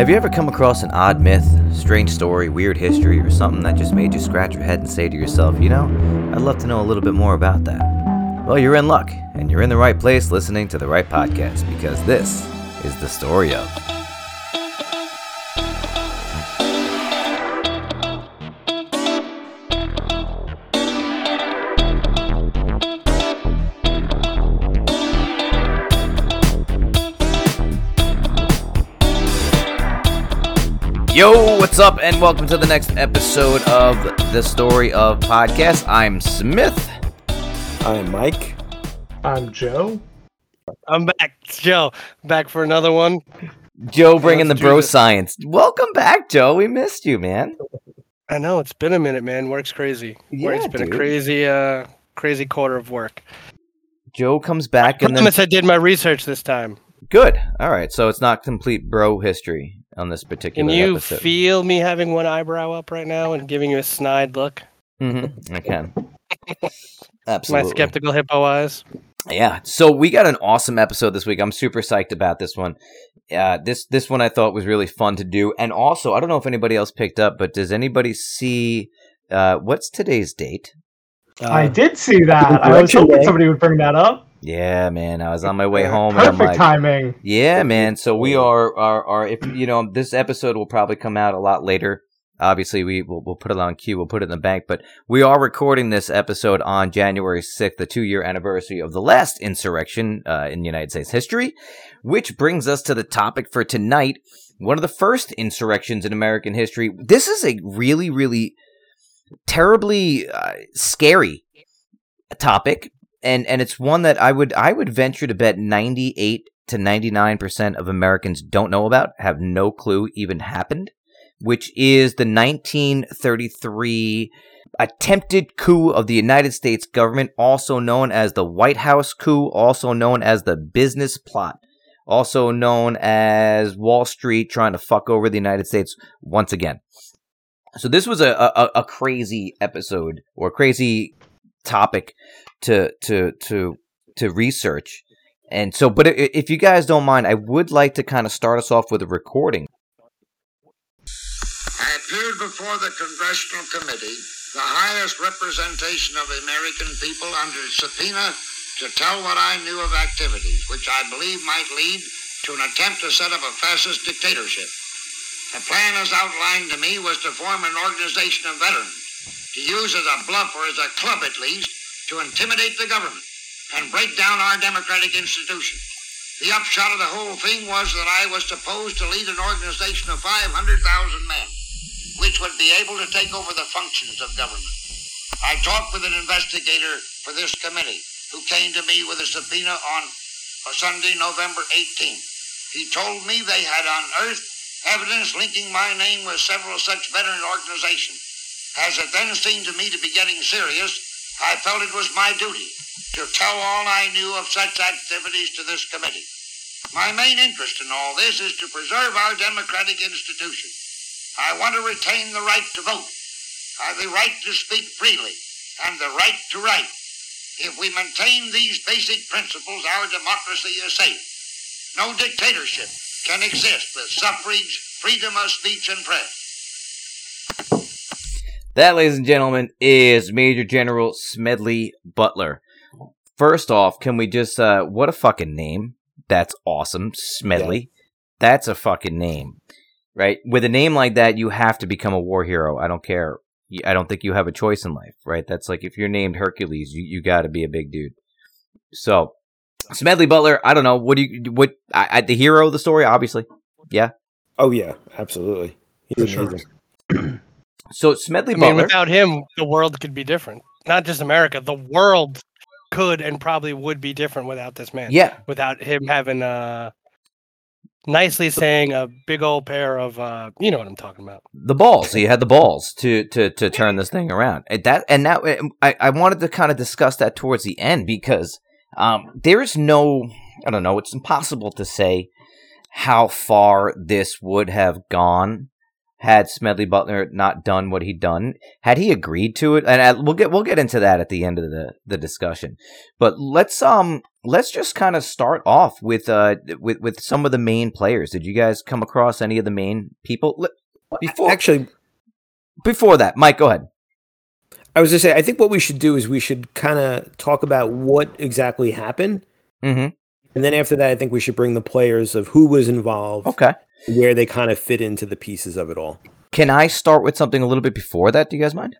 Have you ever come across an odd myth, strange story, weird history, or something that just made you scratch your head and say to yourself, you know, I'd love to know a little bit more about that? Well, you're in luck, and you're in the right place listening to the right podcast because this is the story of. Yo, what's up, and welcome to the next episode of the Story of Podcast. I'm Smith. I'm Mike. I'm Joe. I'm back, Joe. Back for another one. Joe bringing the bro this. science. Welcome back, Joe. We missed you, man. I know it's been a minute, man. Work's crazy. Yeah, it's been dude. a crazy, uh, crazy quarter of work. Joe comes back I and then promise I did my research this time. good. All right, so it's not complete bro history on this particular Can you episode. feel me having one eyebrow up right now and giving you a snide look? Mm-hmm. I can. Absolutely. My skeptical hippo eyes. Yeah. So we got an awesome episode this week. I'm super psyched about this one. Uh, this this one I thought was really fun to do, and also I don't know if anybody else picked up, but does anybody see uh, what's today's date? I Uh, did see that. I was Election hoping somebody would bring that up. Yeah, man. I was on my way home, and I'm Perfect like, timing. Yeah, man. So we are are are if you know this episode will probably come out a lot later. Obviously, we will we'll put it on queue. We'll put it in the bank. But we are recording this episode on January sixth, the two year anniversary of the last insurrection uh, in United States history, which brings us to the topic for tonight. One of the first insurrections in American history. This is a really, really terribly uh, scary topic, and and it's one that I would I would venture to bet ninety eight to ninety nine percent of Americans don't know about, have no clue even happened, which is the nineteen thirty three attempted coup of the United States government, also known as the White House coup, also known as the business plot. Also known as Wall Street trying to fuck over the United States once again. So this was a, a, a crazy episode or crazy topic to to to to research. And so, but if you guys don't mind, I would like to kind of start us off with a recording. I appeared before the Congressional Committee, the highest representation of the American people, under subpoena to tell what I knew of activities which I believe might lead to an attempt to set up a fascist dictatorship. The plan as outlined to me was to form an organization of veterans, to use as a bluff or as a club at least, to intimidate the government and break down our democratic institutions. The upshot of the whole thing was that I was supposed to lead an organization of 500,000 men, which would be able to take over the functions of government. I talked with an investigator for this committee who came to me with a subpoena on Sunday, November 18th. He told me they had unearthed evidence linking my name with several such veteran organizations. As it then seemed to me to be getting serious, I felt it was my duty to tell all I knew of such activities to this committee. My main interest in all this is to preserve our democratic institutions. I want to retain the right to vote, the right to speak freely, and the right to write. If we maintain these basic principles, our democracy is safe. No dictatorship can exist with suffrage, freedom of speech, and press. That, ladies and gentlemen, is Major General Smedley Butler. First off, can we just uh what a fucking name. That's awesome. Smedley. That's a fucking name. Right? With a name like that, you have to become a war hero. I don't care. I don't think you have a choice in life, right? That's like if you're named Hercules, you, you got to be a big dude. So, Smedley Butler, I don't know. What do you what I, I, the hero of the story obviously. Yeah. Oh yeah, absolutely. For He's sure. So, Smedley I mean, Butler without him, the world could be different. Not just America, the world could and probably would be different without this man. Yeah. Without him having uh nicely saying a big old pair of uh you know what I'm talking about. the balls. He had the balls to to to turn this thing around. And that and that I I wanted to kind of discuss that towards the end because um there is no I don't know. It's impossible to say how far this would have gone had Smedley Butler not done what he'd done. Had he agreed to it, and I, we'll get we'll get into that at the end of the the discussion. But let's um let's just kind of start off with uh with with some of the main players. Did you guys come across any of the main people before? Actually, before that, Mike, go ahead. I was just say I think what we should do is we should kind of talk about what exactly happened, mm-hmm. and then after that, I think we should bring the players of who was involved, okay, where they kind of fit into the pieces of it all. Can I start with something a little bit before that? Do you guys mind?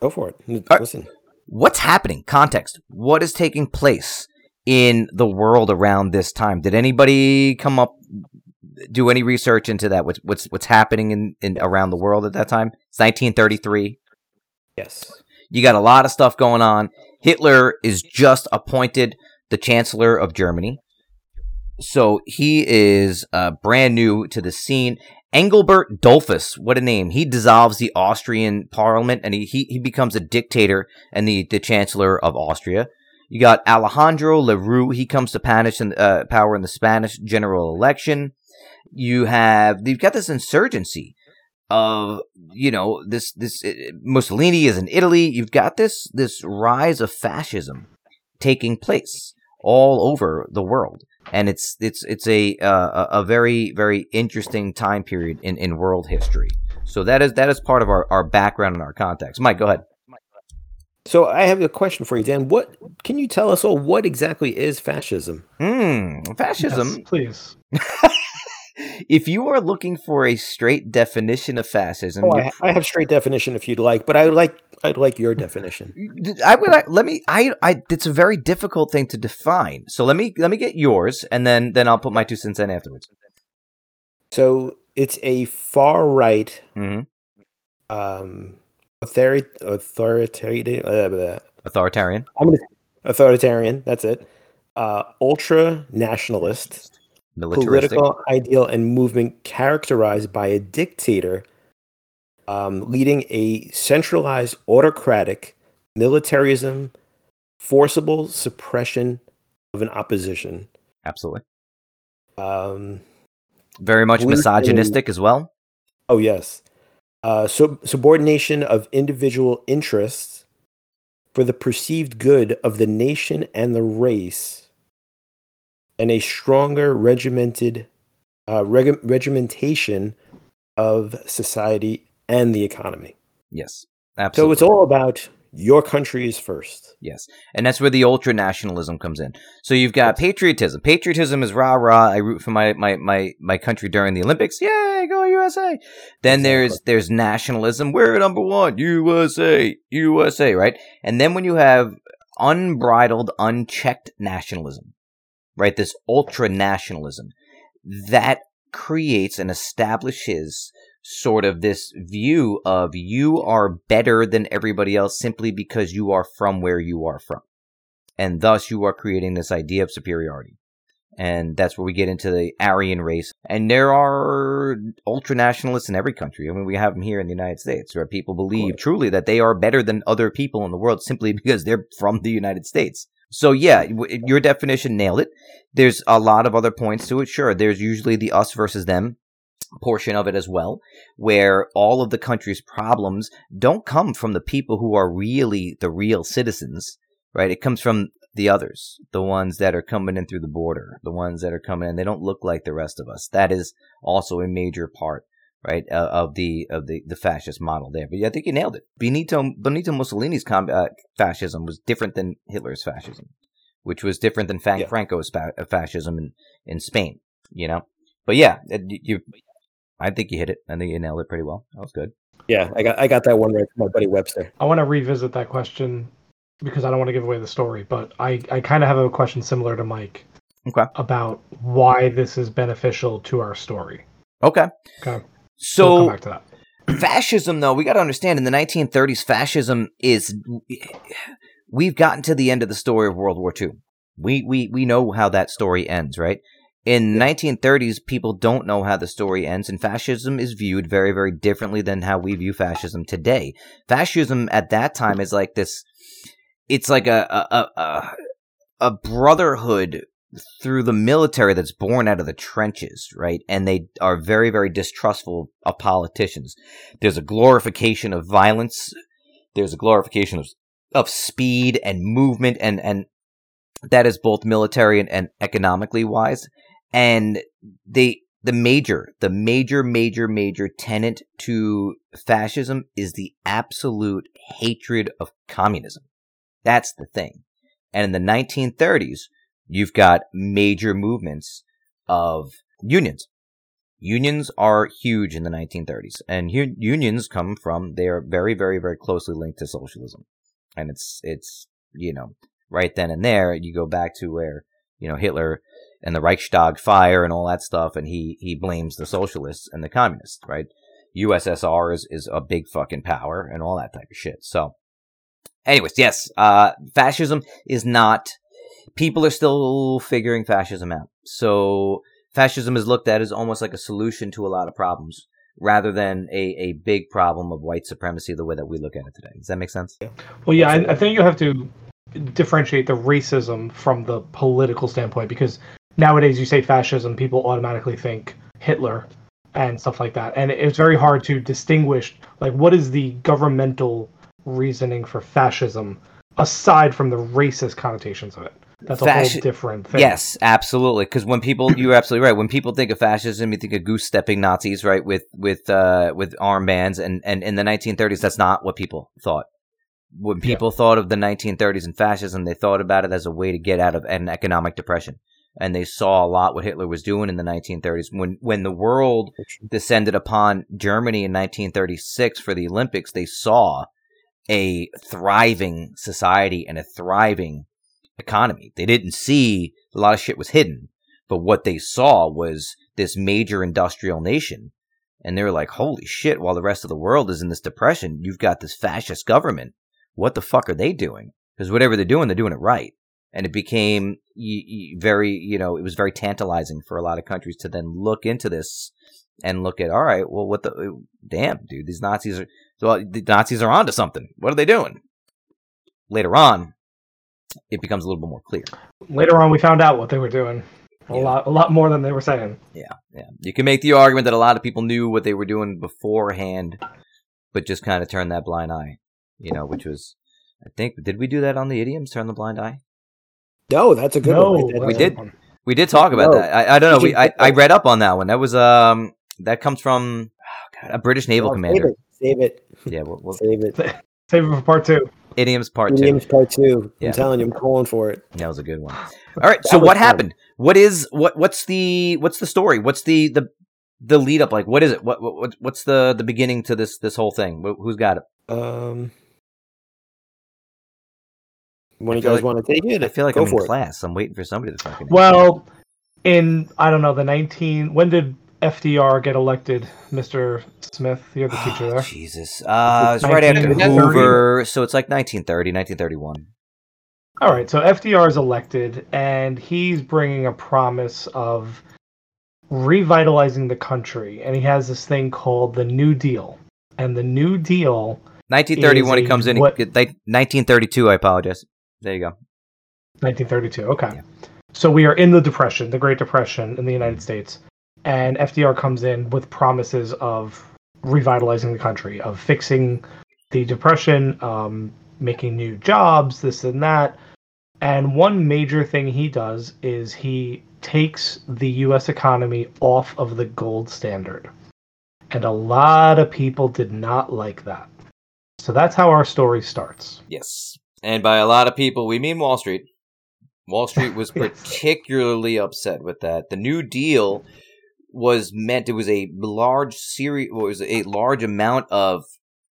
Go for it. right. Uh, listen. What's happening? Context. What is taking place in the world around this time? Did anybody come up do any research into that? What's what's what's happening in, in around the world at that time? It's 1933. Yes. You got a lot of stuff going on. Hitler is just appointed the chancellor of Germany. So he is uh, brand new to the scene. Engelbert Dollfuss, what a name. He dissolves the Austrian parliament and he, he, he becomes a dictator and the, the chancellor of Austria. You got Alejandro Lerroux. He comes to panish in, uh, power in the Spanish general election. You have, you've got this insurgency of, you know, this, this, uh, Mussolini is in Italy. You've got this, this rise of fascism taking place all over the world and it's it's it's a uh, a very very interesting time period in, in world history. So that is that is part of our, our background and our context. Mike, go ahead. So I have a question for you, Dan. What can you tell us all? What exactly is fascism? Hmm, fascism. Yes, please. if you are looking for a straight definition of fascism, oh, I, I, have straight definition if you'd like, but I would like I'd like your definition. I would let me. I. I. It's a very difficult thing to define. So let me let me get yours, and then then I'll put my two cents in afterwards. So it's a far right, mm-hmm. um, authori- authoritarian, uh, authoritarian. I'm gonna authoritarian. That's it. Uh, ultra nationalist, political ideal and movement characterized by a dictator um, leading a centralized autocratic militarism, forcible suppression of an opposition. Absolutely. Um, Very much misogynistic as well. Oh yes. Uh, so subordination of individual interests for the perceived good of the nation and the race, and a stronger regimented uh, reg- regimentation of society and the economy. Yes, absolutely. So it's all about your country is first. Yes. And that's where the ultra nationalism comes in. So you've got patriotism. Patriotism is rah rah. I root for my, my, my, my country during the Olympics. Yay, go USA. Then exactly. there's there's nationalism. We're number one. USA. USA, right? And then when you have unbridled, unchecked nationalism, right? This ultra nationalism, that creates and establishes sort of this view of you are better than everybody else simply because you are from where you are from. And thus you are creating this idea of superiority. And that's where we get into the Aryan race. And there are ultra nationalists in every country. I mean, we have them here in the United States where people believe truly that they are better than other people in the world simply because they're from the United States. So yeah, your definition nailed it. There's a lot of other points to it. Sure, there's usually the us versus them portion of it as well, where all of the country's problems don't come from the people who are really the real citizens, right? It comes from the others, the ones that are coming in through the border, the ones that are coming in. They don't look like the rest of us. That is also a major part, right, uh, of the of the, the fascist model there. But yeah, I think you nailed it. Benito Benito Mussolini's com- uh, fascism was different than Hitler's fascism, which was different than yeah. Franco's fa- fascism in in Spain. You know, but yeah, you I think you hit it. I think you nailed it pretty well. That was good. Yeah, I got I got that one right from my buddy Webster. I want to revisit that question because I don't want to give away the story, but I, I kind of have a question similar to Mike. Okay. About why this is beneficial to our story. Okay. Okay. So, we'll come back to that. Fascism, though, we got to understand in the 1930s, fascism is. We've gotten to the end of the story of World War II. We, we, we know how that story ends, right? In 1930s, people don't know how the story ends, and fascism is viewed very, very differently than how we view fascism today. Fascism at that time is like this. It's like a a a, a brotherhood through the military that's born out of the trenches, right? And they are very, very distrustful of politicians. There's a glorification of violence. There's a glorification of of speed and movement and and that is both military and, and economically wise. And they, the major, the major, major, major tenant to fascism is the absolute hatred of communism. That's the thing. And in the 1930s, you've got major movements of unions. Unions are huge in the 1930s, and unions come from they are very, very, very closely linked to socialism, and it's it's you know right then and there you go back to where you know Hitler and the Reichstag fire and all that stuff, and he he blames the socialists and the communists, right? USSR is is a big fucking power and all that type of shit. So, anyways, yes, uh, fascism is not. People are still figuring fascism out. So fascism is looked at as almost like a solution to a lot of problems rather than a, a big problem of white supremacy the way that we look at it today. Does that make sense? Well, yeah, I, I think you have to differentiate the racism from the political standpoint because nowadays you say fascism, people automatically think Hitler and stuff like that, and it's very hard to distinguish like what is the governmental reasoning for fascism aside from the racist connotations of it. That's a whole different thing. Yes, absolutely. Because when people, you're absolutely right. When people think of fascism, you think of goose stepping Nazis, right? With with uh, with armbands, and and in the 1930s, that's not what people thought. When people thought of the 1930s and fascism, they thought about it as a way to get out of an economic depression, and they saw a lot what Hitler was doing in the 1930s. When when the world descended upon Germany in 1936 for the Olympics, they saw a thriving society and a thriving economy. They didn't see a lot of shit was hidden, but what they saw was this major industrial nation. And they were like, holy shit, while the rest of the world is in this depression, you've got this fascist government. What the fuck are they doing? Because whatever they're doing, they're doing it right. And it became very, you know, it was very tantalizing for a lot of countries to then look into this and look at, all right, well, what the, uh, damn, dude, these Nazis are, well, the Nazis are onto something. What are they doing? Later on, it becomes a little bit more clear. Later on, we found out what they were doing. A Yeah. lot, a lot more than they were saying. Yeah, yeah. You can make the argument that a lot of people knew what they were doing beforehand, but just kind of turned that blind eye. You know, which was, I think, did we do that on the idioms? Turn the blind eye. No, that's a good no, one. that's We did. one. We did talk about No. that. I, I don't know. We I, I read up on that one. That was um that comes from oh God, a British naval Oh, commander. Save it. Yeah, we'll, we'll, Save it. Save it for part two. Idioms part two. Idioms part two. Yeah. I'm telling you, I'm calling for it. That was a good one. All right. So what fun. happened? What is what? What's the what's the story? What's the the the lead up like? What is it? What what what's the the beginning to this this whole thing? Who's got it? Um, when you guys like- want to take it, I feel like go I'm in it. class. I'm waiting for somebody to fucking. Well, in I don't know the nineteen. When did FDR get elected, Mister Smith? You're the teacher Oh, there. Jesus. Uh, it's right after Hoover, so it's like 1930, 1931. All right, so FDR is elected, and he's bringing a promise of revitalizing the country, and he has this thing called the New Deal, and the New Deal. 1931, he comes in. what- he- like, 1932, I apologize. There you go. 1932. Okay. Yeah. So we are in the Depression, the Great Depression in the United States, and FDR comes in with promises of revitalizing the country, of fixing the Depression, um, making new jobs, this and that. And one major thing he does is he takes the U.S. economy off of the gold standard. And a lot of people did not like that. So that's how our story starts. Yes. And by a lot of people, we mean Wall Street. Wall Street was particularly upset with that. The New Deal was meant it was a large series was a large amount of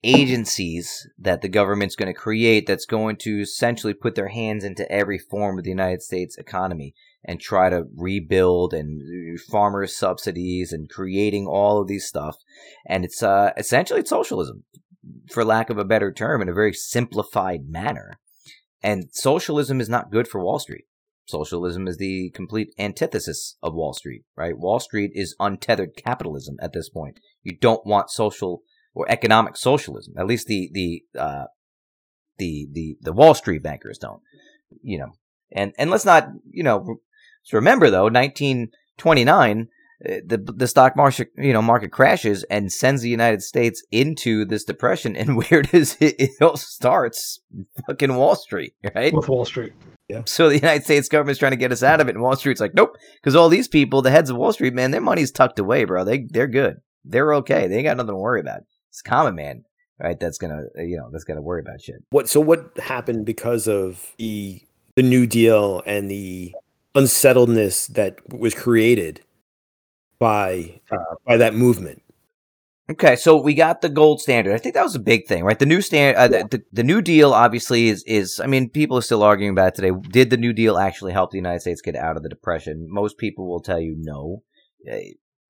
agencies that the government's going to create that's going to essentially put their hands into every form of the United States economy and try to rebuild and uh, farmers subsidies and creating all of these stuff. And it's uh essentially it's socialism for lack of a better term in a very simplified manner. And socialism is not good for Wall Street Socialism is the complete antithesis of Wall Street, right? Wall Street is untethered capitalism at this point. You don't want social or economic socialism. At least the the uh, the the the Wall Street bankers don't. You know, and and let's not you know remember though, 1929. uh, The the stock market you know market crashes and sends the United States into this depression and where does it it all starts fucking Wall Street right with Wall Street. Yeah. So the United States government's trying to get us out of it, and Wall Street's like, nope, because all these people, the heads of Wall Street, man, their money's tucked away, bro. They they're good. They're okay. They ain't got nothing to worry about. It's common man, right? That's gonna, uh, you know, that's gonna worry about shit. What so what happened because of the the New Deal and the unsettledness that was created by uh, by that movement? Okay, so we got the gold standard. I think that was a big thing, right? The new stand, uh, the, the, the New Deal, obviously, is is. I mean, people are still arguing about it today. Did the New Deal actually help the United States get out of the depression? Most people will tell you no, uh,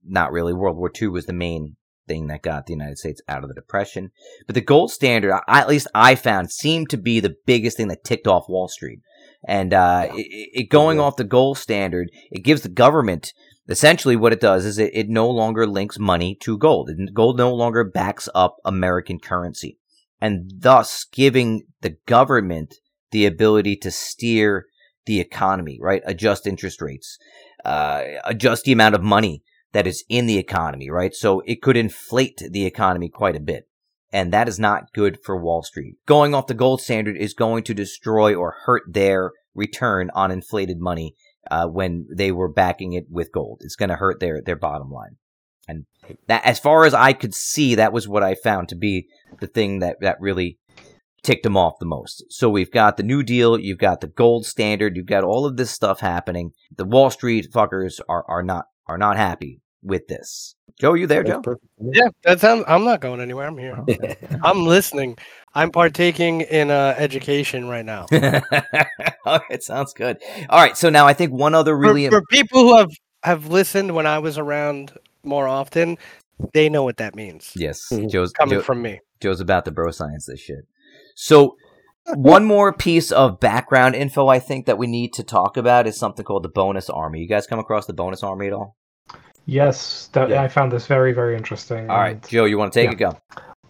not really. World War II was the main thing that got the United States out of the depression. But the gold standard, I, at least I found, seemed to be the biggest thing that ticked off Wall Street. And uh, it, it going off the gold standard, it gives the government essentially what it does is it, it no longer links money to gold. Gold no longer backs up American currency. And thus giving the government the ability to steer the economy, right? Adjust interest rates, uh, adjust the amount of money that is in the economy, right? So it could inflate the economy quite a bit. And that is not good for Wall Street. Going off the gold standard is going to destroy or hurt their return on inflated money uh, when they were backing it with gold. It's going to hurt their their bottom line. And that, as far as I could see, that was what I found to be the thing that that really ticked them off the most. So we've got the New Deal, you've got the gold standard, you've got all of this stuff happening. The Wall Street fuckers are are not are not happy with this. Joe, are you there, Joe? Perfect. Yeah, that sounds. I'm not going anywhere. I'm here. I'm listening. I'm partaking in uh, education right now. It sounds good. All right, so now I think one other really for people who have have listened when I was around more often, they know what that means. yes, Mhm. Joe's Coming Joe- from me. Joe's about the bro science this shit. So, one more piece of background info I think that we need to talk about is something called the bonus army. You guys come across the bonus army at all? Yes, that, Yeah. I found this very, very interesting. All right, and- Joe, you want to take yeah. it?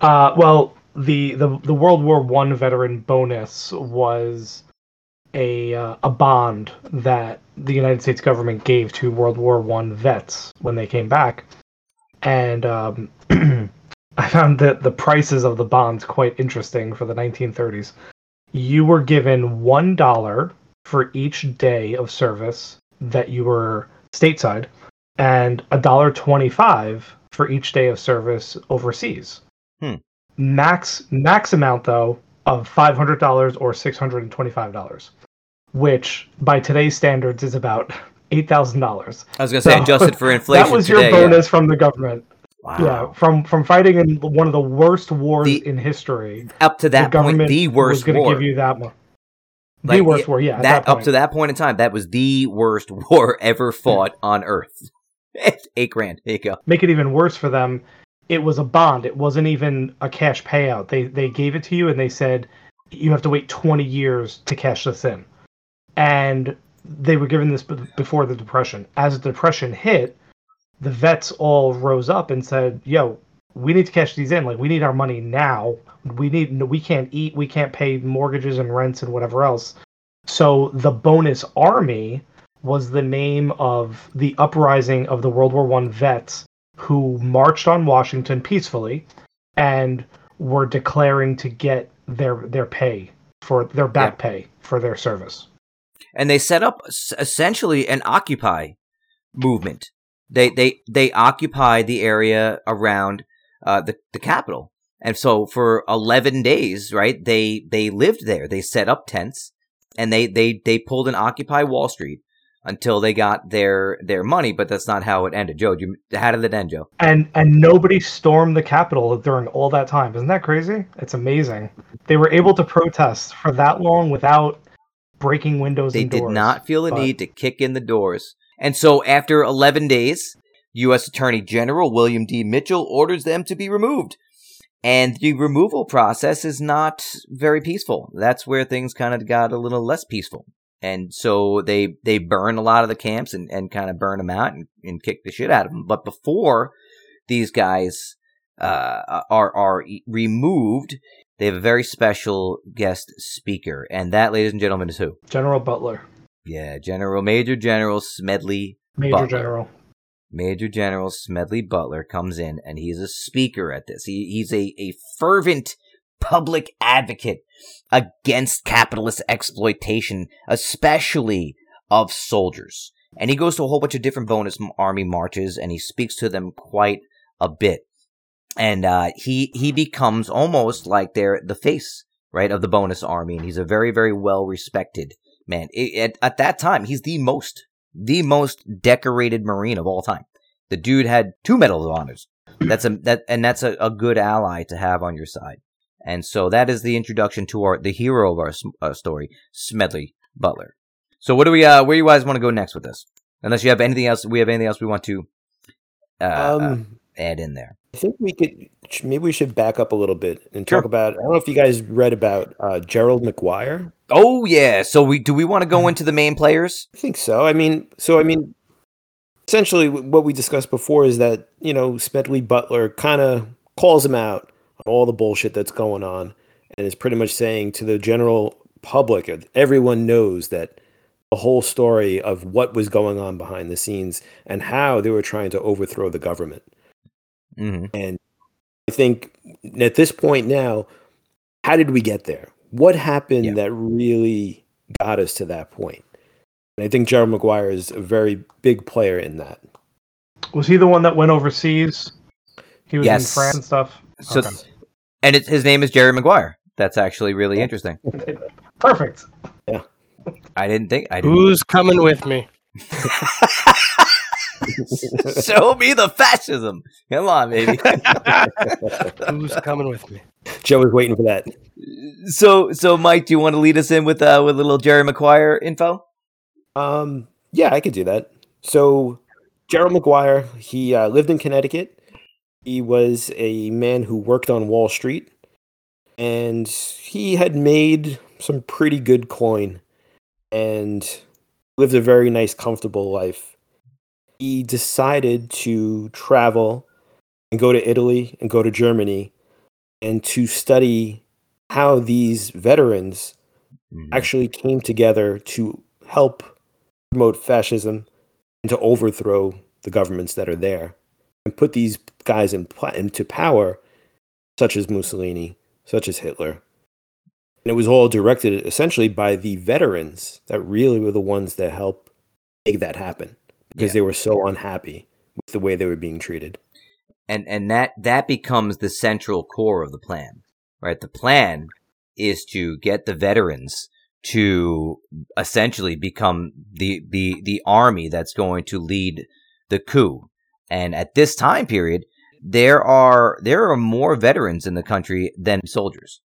Go. Uh, well, the, the the World War One veteran bonus was a uh, a bond that the United States government gave to World War One vets when they came back, and um, I found that the prices of the bonds quite interesting for the 1930s. You were given one dollar for each day of service that you were stateside, and a dollar twenty-five for each day of service overseas. Hmm. Max max amount though of five hundred dollars or six hundred and twenty-five dollars, which by today's standards is about eight thousand dollars. I was gonna say So, adjusted for inflation. That was today, your bonus from the government. Yeah. Yeah, from from fighting in one of the worst wars The- in history. Up to the that point, government the was going to give you that one. The worst yeah, war, yeah. that, that up to that point in time, that was the worst war ever fought on Earth. Eight grand. There you go. make it even worse for them, it was a bond. It wasn't even a cash payout. They they gave it to you and they said you have to wait 20 years to cash this in. And they were given this before the depression. As the depression hit, the vets all rose up and said, "Yo, we need to cash these in. Like we need our money now. We need we can't eat, we can't pay mortgages and rents and whatever else." So the bonus army was the name of the uprising of the World War One vets who marched on Washington peacefully and were declaring to get their their pay for their back pay for their service. and they set up essentially an occupy movement. They they they occupy the area around uh, the the Capitol, and so for eleven days, right? They they lived there. They set up tents, and they they they pulled an occupy Wall Street until they got their their money. But that's not how it ended. Joe, you, how did it end, Joe? And and nobody stormed the Capitol during all that time. Isn't that crazy? It's amazing. They were able to protest for that long without breaking windows They and did doors. not feel the but- need to kick in the doors. And so after 11 days, U.S. Attorney General William D. Mitchell orders them to be removed. And the removal process is not very peaceful. That's where things kind of got a little less peaceful. And so they, they burn a lot of the camps and, and kind of burn them out and, and kick the shit out of them. But before these guys, uh, are, are removed, they have a very special guest speaker. And that, ladies and gentlemen, is who? General Butler, Yeah, General Major General Smedley Major Butler. General. Major General Smedley Butler comes in and he's a speaker at this. He, he's a, a fervent public advocate against capitalist exploitation, especially of soldiers. And he goes to a whole bunch of different bonus army marches and he speaks to them quite a bit. And uh, he he becomes almost like they're the face, right, of the bonus army. And he's a very, very well respected man. It, at, at that time, he's the most, the most decorated Marine of all time. The dude had two medals of honors. That's a that and that's a, a good ally to have on your side. And so that is the introduction to our the hero of our uh, story, Smedley Butler. So what do we uh where do you guys want to go next with this? Unless you have anything else, we have anything else we want to uh, um, uh, add in there. I think we could maybe we should back up a little bit and talk sure. about. I don't know if you guys read about uh, Gerald MacGuire. Oh yeah. So we do we want to go into the main players? I think so. I mean, so I mean, essentially what we discussed before is that you know Smedley Butler kind of calls him out all the bullshit that's going on, and is pretty much saying to the general public, everyone knows that the whole story of what was going on behind the scenes and how they were trying to overthrow the government. Mm-hmm. And I think at this point now, how did we get there? What happened yeah. that really got us to that point? And I think Gerald MacGuire is a very big player in that. Was he the one that went overseas? He was yes. in France and stuff. So, okay. And it, his name is Jerry Maguire. That's actually really interesting. Perfect. Yeah. I didn't think. I didn't. Who's coming with me? Show me the fascism. Come on, baby. Who's coming with me? Joe was waiting for that. So, so Mike, do you want to lead us in with uh, with a little Jerry Maguire info? Um, yeah, I could do that. So, Gerald MacGuire, he uh, lived in Connecticut. He was a man who worked on Wall Street, and he had made some pretty good coin and lived a very nice, comfortable life. He decided to travel and go to Italy and go to Germany and to study how these veterans mm-hmm. actually came together to help promote fascism and to overthrow the governments that are there and put these guys in, into power, such as Mussolini, such as Hitler. And it was all directed essentially by the veterans that really were the ones that helped make that happen because yeah. they were so unhappy with the way they were being treated. And and that that becomes the central core of the plan. Right? The plan is to get the veterans to essentially become the the the army that's going to lead the coup. And at this time period, there are there are more veterans in the country than soldiers.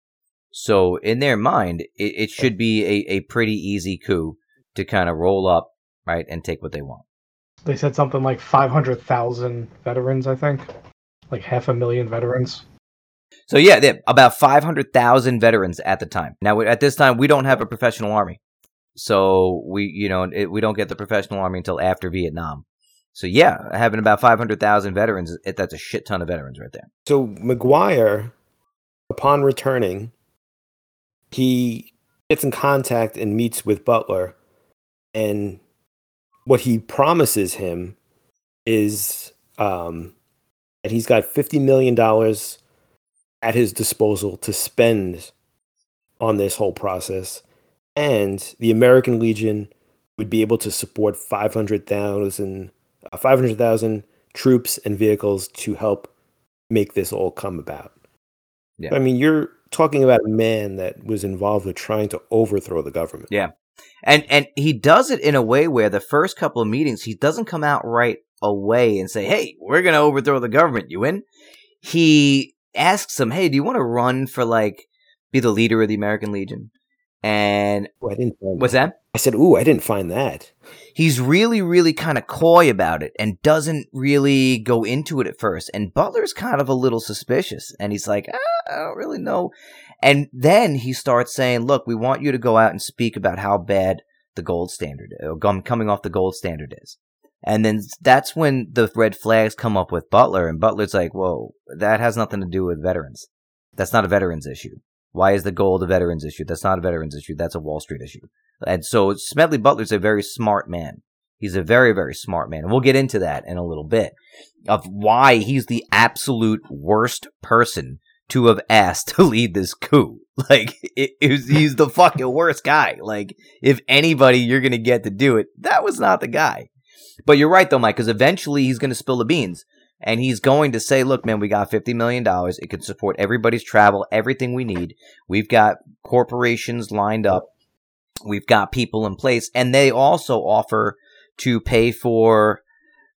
So in their mind, it, it should be a, a pretty easy coup to kind of roll up, right, and take what they want. They said something like five hundred thousand veterans, I think, like half a million veterans. So yeah, about 500,000 veterans at the time. Now at this time we don't have a professional army. So we, you know, it, we don't get the professional army until after Vietnam. So yeah, having about 500,000 veterans, that's a shit ton of veterans right there. So MacGuire, upon returning, he gets in contact and meets with Butler, and what he promises him is um, that he's got fifty million dollars at his disposal to spend on this whole process. And the American Legion would be able to support 500,000 uh, Uh, 500,000 troops and vehicles to help make this all come about. Yeah. I mean, you're talking about a man that was involved with trying to overthrow the government. Yeah. And and he does it in a way where the first couple of meetings he doesn't come out right away and say, "Hey, we're going to overthrow the government. You in?" He asks him, "Hey, do you want to run for like be the leader of the American Legion?" And Ooh, I didn't. What's that? that? I said, "Ooh, I didn't find that." He's really, really kind of coy about it and doesn't really go into it at first. And Butler's kind of a little suspicious, and he's like, ah, "I don't really know." And then he starts saying, "Look, we want you to go out and speak about how bad the gold standard, uh, coming off the gold standard is." And then that's when the red flags come up with Butler, and Butler's like, "Whoa, that has nothing to do with veterans. That's not a veterans issue. Why is the gold a veterans issue? That's not a veterans issue. That's a Wall Street issue." And so Smedley Butler's a very smart man. He's a very, very smart man, and we'll get into that in a little bit of why he's the absolute worst person to have asked to lead this coup. Like it, it was, he's the fucking worst guy. Like if anybody you're gonna get to do it, that was not the guy. But you're right though, Mike, because eventually he's gonna spill the beans. And he's going to say, look, man, we got $50 million. It can support everybody's travel, everything we need. We've got corporations lined up. We've got people in place. And they also offer to pay for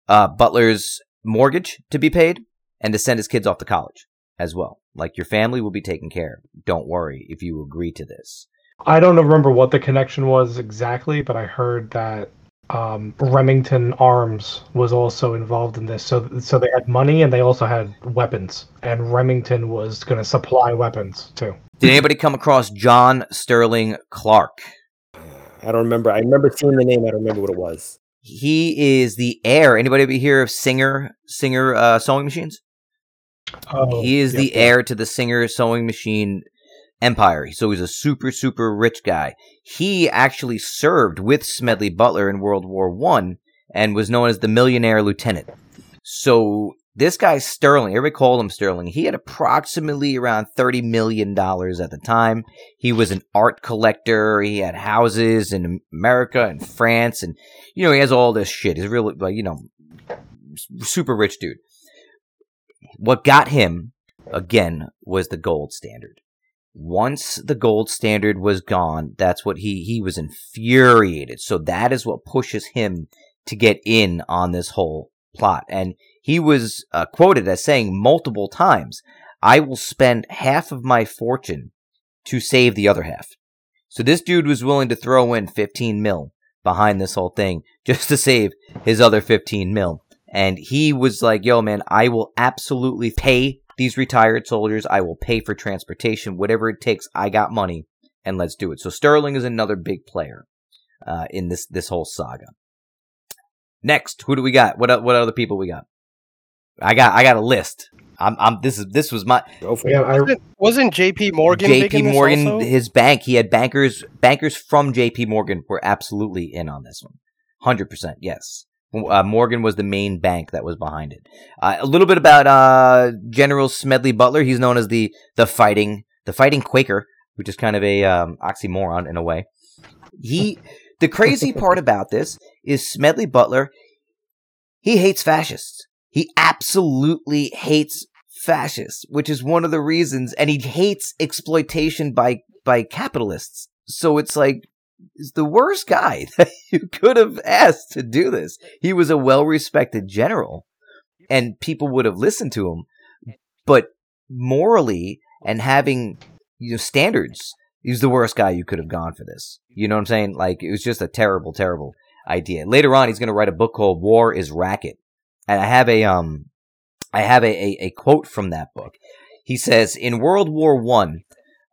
uh, Butler's mortgage to be paid and to send his kids off to college as well. Like your family will be taken care of. Don't worry if you agree to this. I don't remember what the connection was exactly, but I heard that um, Remington Arms was also involved in this. So, so they had money and they also had weapons, and Remington was going to supply weapons too. Did anybody come across John Sterling Clark? I don't remember. I remember seeing the name. I don't remember what it was. He is the heir. Anybody ever hear of Singer Singer uh, sewing machines? Oh, he is yep, the yep. heir to the Singer sewing machine empire. So he's a super, super rich guy. He actually served with Smedley Butler in World War One and was known as the millionaire lieutenant. So this guy Sterling, everybody called him Sterling. He had approximately around thirty million dollars at the time. He was an art collector. He had houses in America and France, and you know he has all this shit. He's really like you know super rich dude. What got him again was the gold standard. Once the gold standard was gone, that's what he he was infuriated. So that is what pushes him to get in on this whole plot. And he was uh, quoted as saying multiple times, "I will spend half of my fortune to save the other half." So this dude was willing to throw in 15 mil behind this whole thing just to save his other 15 mil. And he was like, yo, man, I will absolutely pay these retired soldiers. I will pay for transportation, whatever it takes. I got money and let's do it. So Sterling is another big player, uh, in this, this whole saga. Next, who do we got? What, what other people we got? I got, I got a list. I'm, I'm, this is, this was my, Go for Yeah, it. I, Wasn't, wasn't J.P. Morgan? big in JP this Morgan, also? his bank, he had bankers, bankers from JP Morgan were absolutely in on this one. 100%, yes. Uh, Morgan was the main bank that was behind it. Uh, a little bit about, uh, General Smedley Butler. He's known as the, the fighting, the fighting Quaker, which is kind of a, um, oxymoron in a way. He, the crazy part about this is Smedley Butler, he hates fascists. He absolutely hates fascists, which is one of the reasons, and he hates exploitation by by capitalists. So it's like he's the worst guy that you could have asked to do this. He was a well respected general, and people would have listened to him, but morally and having you know standards, he's the worst guy you could have gone for this. You know what I'm saying? Like it was just a terrible, terrible idea. Later on, he's going to write a book called "War Is Racket," and I have a um, I have a, a, a quote from that book. He says, "In World War One,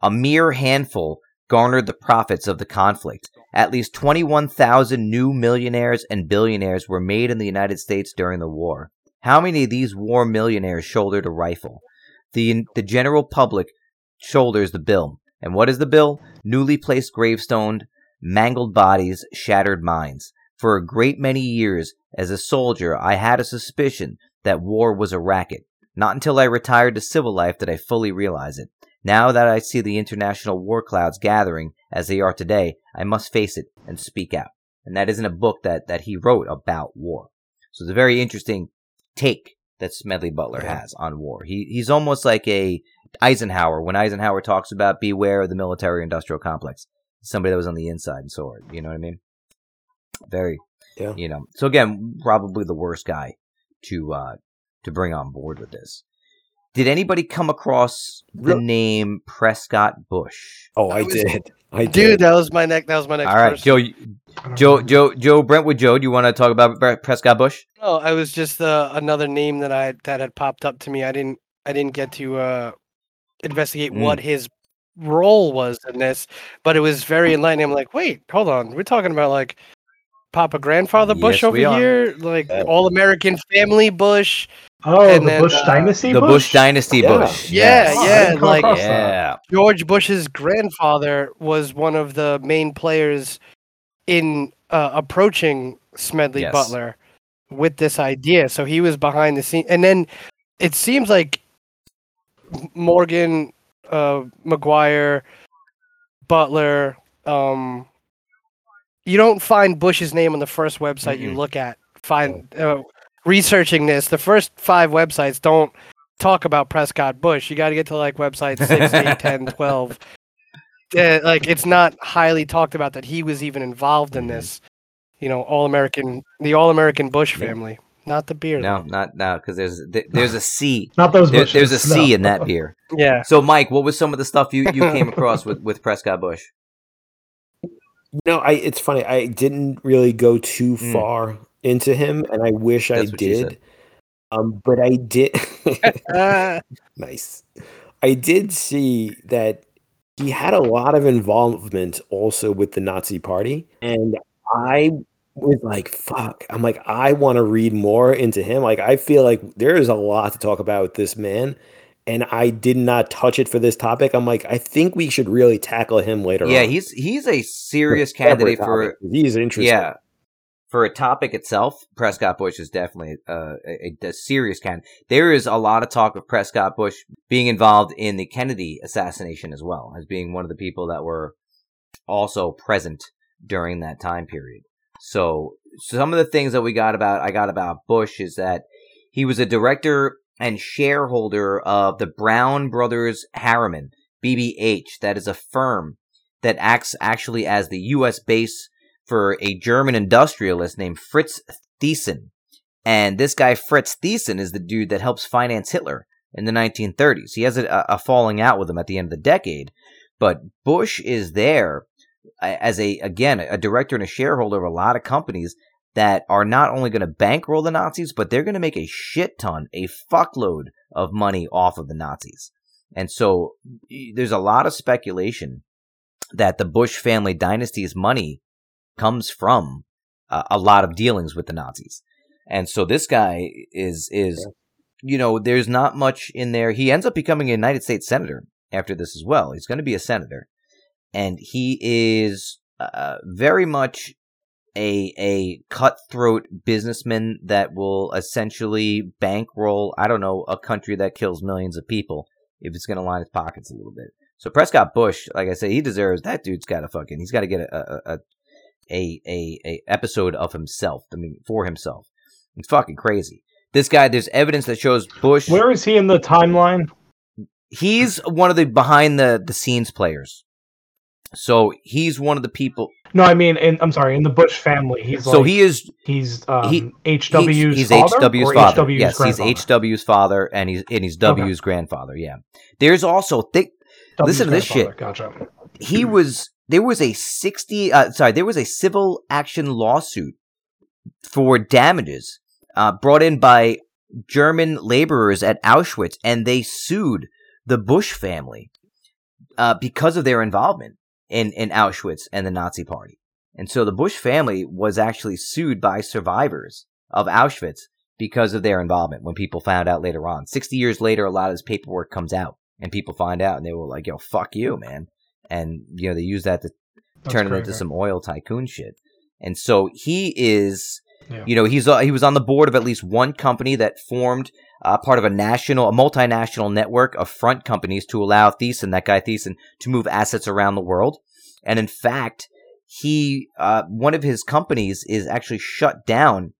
a mere handful garnered the profits of the conflict. At least 21,000 new millionaires and billionaires were made in the United States during the war. How many of these war millionaires shouldered a rifle? The the general public shoulders the bill. And what is the bill? Newly placed gravestone, mangled bodies, shattered minds. For a great many years, as a soldier, I had a suspicion that war was a racket. Not until I retired to civil life did I fully realize it. Now that I see the international war clouds gathering as they are today, I must face it and speak out. And that isn't a book that, that he wrote about war. So it's a very interesting take that Smedley Butler Yeah. has on war. He he's almost like a Eisenhower when Eisenhower talks about beware of the military industrial complex. Somebody that was on the inside and saw it. You know what I mean? Very Yeah. you know. So again, probably the worst guy to uh to bring on board with this. Did anybody come across the Real- name Prescott Bush? Oh, I was- did. I did. Dude, that was my neck. That was my next. All right, person. Joe, you- Joe. Joe, Joe Brentwood, Joe. Do you want to talk about Prescott Bush? No, I was just uh, another name that I that had popped up to me. I didn't I didn't get to uh, investigate Mm. what his role was in this, but it was very enlightening. I'm like, wait, hold on, we're talking about like Papa Grandfather Bush Yes, over here, like Yeah. All American Family Bush. Oh, and the then, Bush uh, Dynasty. the Bush, Bush Dynasty Yeah. Bush. Yeah, Yes. Oh, yeah, like- yeah. George Bush's grandfather was one of the main players in uh, approaching Smedley Yes. Butler with this idea. So he was behind the scene, and then it seems like Morgan, uh, MacGuire, Butler. Um, you don't find Bush's name on the first website you Mm-mm. look at. Find uh, researching this. The first five websites don't talk about Prescott Bush. You got to get to like website 6, 8, 10, 12. Uh, like it's not highly talked about that he was even involved in this. You know, all American, the all American Bush Yeah. family, not the beer. No, not now because there's th- there's a C. Not those There, there's a C no. in that beer. Yeah. So, Mike, what was some of the stuff you, you came across with, with Prescott Bush? No, I. It's funny. I didn't really go too Mm. far into him, and I wish I That's what she said. did. Um, but I did. Uh, nice. I did see that he had a lot of involvement also with the Nazi Party, and I was like, "Fuck!" I'm like, I want to read more into him. Like, I feel like there is a lot to talk about with this man, and I did not touch it for this topic. I'm like, I think we should really tackle him later. Yeah, on. he's he's a serious Separate candidate for topic. He's interesting. yeah for a topic itself. Prescott Bush is definitely uh, a, a, a serious candidate. There is a lot of talk of Prescott Bush being involved in the Kennedy assassination as well as being one of the people that were also present during that time period. So some of the things that we got about I got about Bush is that he was a director and shareholder of the Brown Brothers Harriman BBH. That is a firm that acts actually as the U.S. base for a German industrialist named Fritz Thyssen. And this guy, Fritz Thyssen, is the dude that helps finance Hitler in the 1930s. He has a, a falling out with him at the end of the decade. But Bush is there as a, again, a director and a shareholder of a lot of companies that are not only going to bankroll the Nazis, but they're going to make a shit ton, a fuckload of money off of the Nazis. And so there's a lot of speculation that the Bush family dynasty's money comes from uh, a lot of dealings with the Nazis. And so this guy is is you know there's not much in there. He ends up becoming a United States senator after this as well. He's going to be a senator, and he is uh, very much a a cutthroat businessman that will essentially bankroll I don't know a country that kills millions of people if it's going to line his pockets a little bit. So Prescott Bush, like I say, he deserves that dude's got to fucking he's got to get a, a, a a a a episode of himself. I mean, for himself. It's fucking crazy. This guy, there's evidence that shows Bush. Where is he in the timeline? He's one of the behind the the scenes players. So he's one of the people. No, I mean, in, I'm sorry, in the Bush family. He's so like, he is he's um, he- HW's he's, he's father. HW's father. HW's yes, he's? HW's father, and he's and he's W's grandfather. Yeah. There's also thick. W's listen to this shit. Gotcha. he was there was a 60 uh, sorry there was a civil action lawsuit for damages uh, brought in by german laborers at auschwitz and they sued the bush family uh, because of their involvement in, in auschwitz and the nazi party. And so the bush family was actually sued by survivors of auschwitz because of their involvement when people found out later on. 60 years later a lot of this paperwork comes out and people find out and they were like yo fuck you man and you know they use that to That's turn it into some oil tycoon shit. And so he is, Yeah. you know, he's uh, he was on the board of at least one company that formed uh, part of a national, a multinational network of front companies to allow Thyssen, that guy Thyssen, to move assets around the world. And in fact, he uh, one of his companies is actually shut down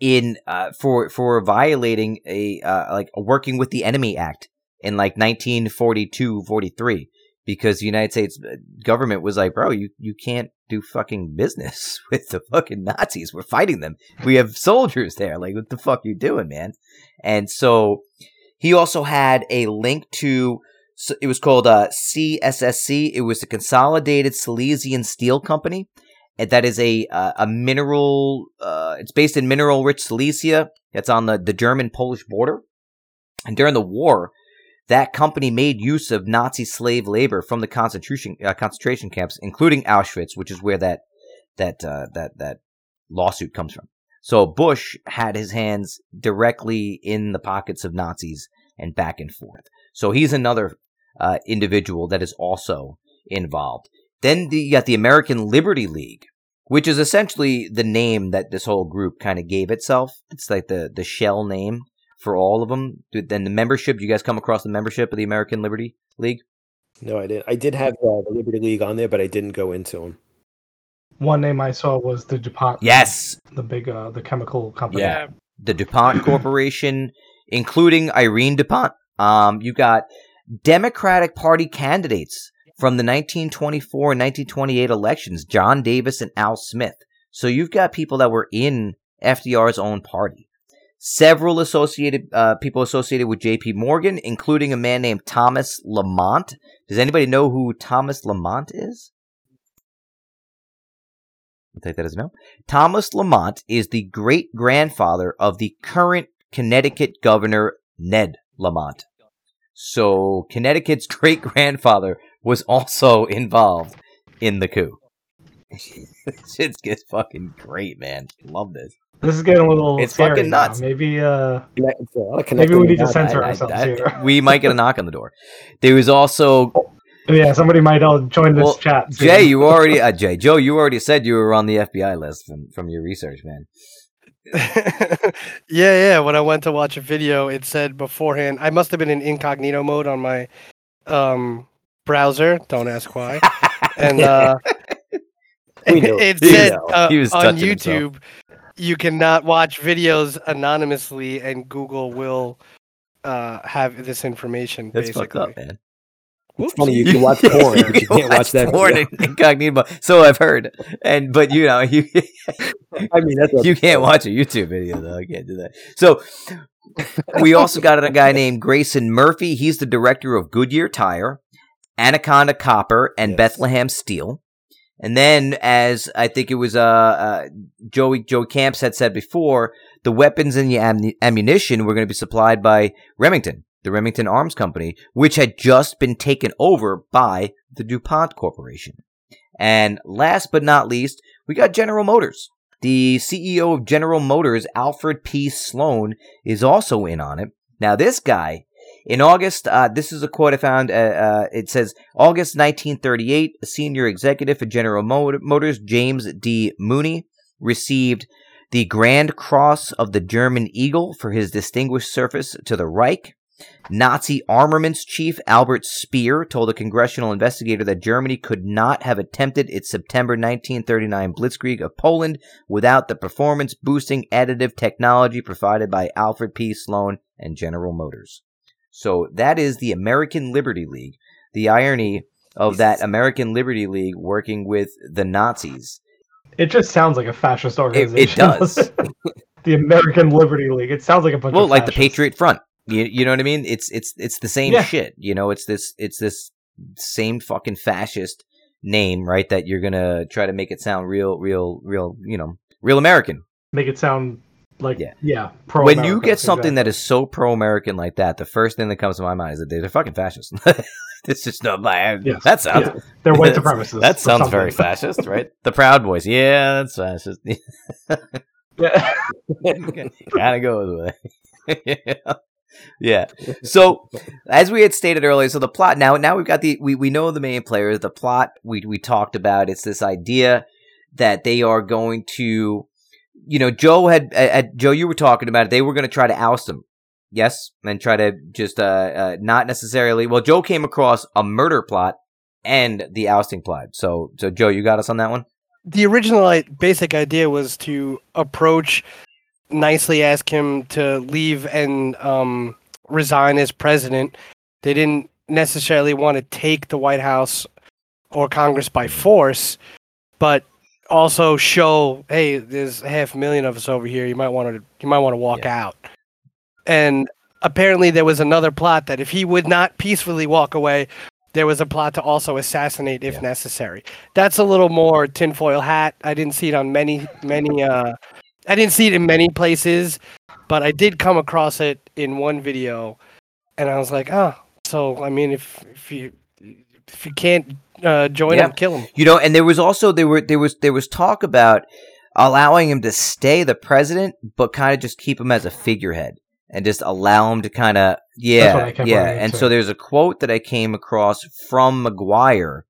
in uh, for for violating a uh, like a working with the enemy act in like 1942 43 because the United States uh, government was like, bro, you, you can't do fucking business with the fucking Nazis. We're fighting them. We have soldiers there. Like, what the fuck you doing, man? And so he also had a link to, it was called uh, CSSC. It was the Consolidated Silesian Steel Company. And that is a uh, a mineral. Uh, it's based in mineral rich Silesia. It's on the, the German Polish border. And during the war, that company made use of Nazi slave labor from the concentration uh, concentration camps, including Auschwitz, which is where that that uh, that that lawsuit comes from. So Bush had his hands directly in the pockets of Nazis and back and forth. So he's another uh, individual that is also involved. Then the, you got the American Liberty League, which is essentially the name that this whole group kind of gave itself. It's like the the shell name for all of them. Then the membership. You guys come across the membership of the American Liberty League? No, I didn't. I did have uh, the Liberty League on there, but I didn't go into them. One name I saw was the DuPont. Yes, the big uh, the chemical company. Yeah. the DuPont Corporation, including Irene DuPont. Um, you got Democratic Party candidates from the 1924 and 1928 elections, John Davis and Al Smith. So you've got people that were in FDR's own party. Several associated uh, people associated with J.P. Morgan, including a man named Thomas Lamont. Does anybody know who Thomas Lamont is? I'll take that as no. Thomas Lamont is the great grandfather of the current Connecticut governor, Ned Lamont. So Connecticut's great grandfather was also involved in the coup. Shit gets fucking great, man. Love this. This is getting a little. It's scary fucking now. nuts. Maybe uh, Connect- it's a lot of maybe we need to the censor I- I- ourselves I- here. we might get a knock on the door. There was also Yeah, somebody might uh, join this Well, chat. soon. Jay. You already uh, Jay Joe. You already said you were on the FBI list from from your research, man. yeah, yeah. When I went to watch a video, it said beforehand. I must have been in incognito mode on my um, browser. Don't ask why. and uh, We know. it We said know. uh, He was on YouTube. himself. YouTube, you cannot watch videos anonymously, and Google will uh, have this information. That's basically, fucked up, man. It's funny you can watch porn, but you can't watch that. porn video. in incognito. So I've heard, and but you know you I mean, that's you can't watch a YouTube video though. I can't do that. So we also got a guy named Grayson Murphy. He's the director of Goodyear Tire, Anaconda Copper, and Yes. Bethlehem Steel. And then, as I think it was uh, uh Joey Joe Camps had said before, the weapons and the am- ammunition were going to be supplied by Remington, the Remington Arms Company, which had just been taken over by the DuPont Corporation. And last but not least, we got General Motors. The CEO of General Motors, Alfred P. Sloan, is also in on it. Now, this guy, in August, uh, this is a quote I found. Uh, uh, it says, August 1938, a senior executive at General Motors, James D. Mooney, received the Grand Cross of the German Eagle for his distinguished service to the Reich. Nazi armaments chief Albert Speer told a congressional investigator that Germany could not have attempted its September 1939 blitzkrieg of Poland without the performance boosting additive technology provided by Alfred P. Sloan and General Motors. So that is the American Liberty League. The irony of that American Liberty League working with the Nazis. It just sounds like a fascist organization. it does. the American Liberty League. It sounds like a bunch well, like the. Patriot Front. You, you know what I mean? It's it's it's the same Yeah. shit. You know, it's this it's this same fucking fascist name, right? That you're gonna try to make it sound real, real, real. You know, real American. Make it sound like Yeah. yeah. pro when you get something that is so pro-American like that, the first thing that comes to my mind is that they're fucking fascist. it's just not my. Yes. That sounds. Yeah. they're white supremacists. That sounds very fascist, right? The Proud Boys, yeah, that's fascist. Yeah. kind of goes with it. yeah. Yeah. So, as we had stated earlier, so the plot now now we've got the we, we know the main players. The plot we we talked about. It's this idea that they are going to, you know, Joe had uh, Joe. You were talking about it. They were going to try to oust him. Yes, and try to just uh, uh not necessarily. Well, Joe came across a murder plot and the ousting plot. So so Joe, you got us on that one. the original basic idea was to approach nicely ask him to leave and um, resign as president they didn't necessarily want to take the white house or congress by force but also show hey there's half a million of us over here. You might want to you might want to walk out. And apparently there was another plot that if he would not peacefully walk away there was a plot to also assassinate if Yeah. necessary. That's a little more tinfoil hat. I didn't see it on many many uh i didn't see it in many places but i did come across it in one video and i was like oh so i mean if if you if you can't uh, join Yeah. him kill him You know, and there was also there were there was there was talk about allowing him to stay the president, but kind of just keep him as a figurehead and just allow him to kind of what yeah I kept yeah. And into. so there's a quote that I came across from MacGuire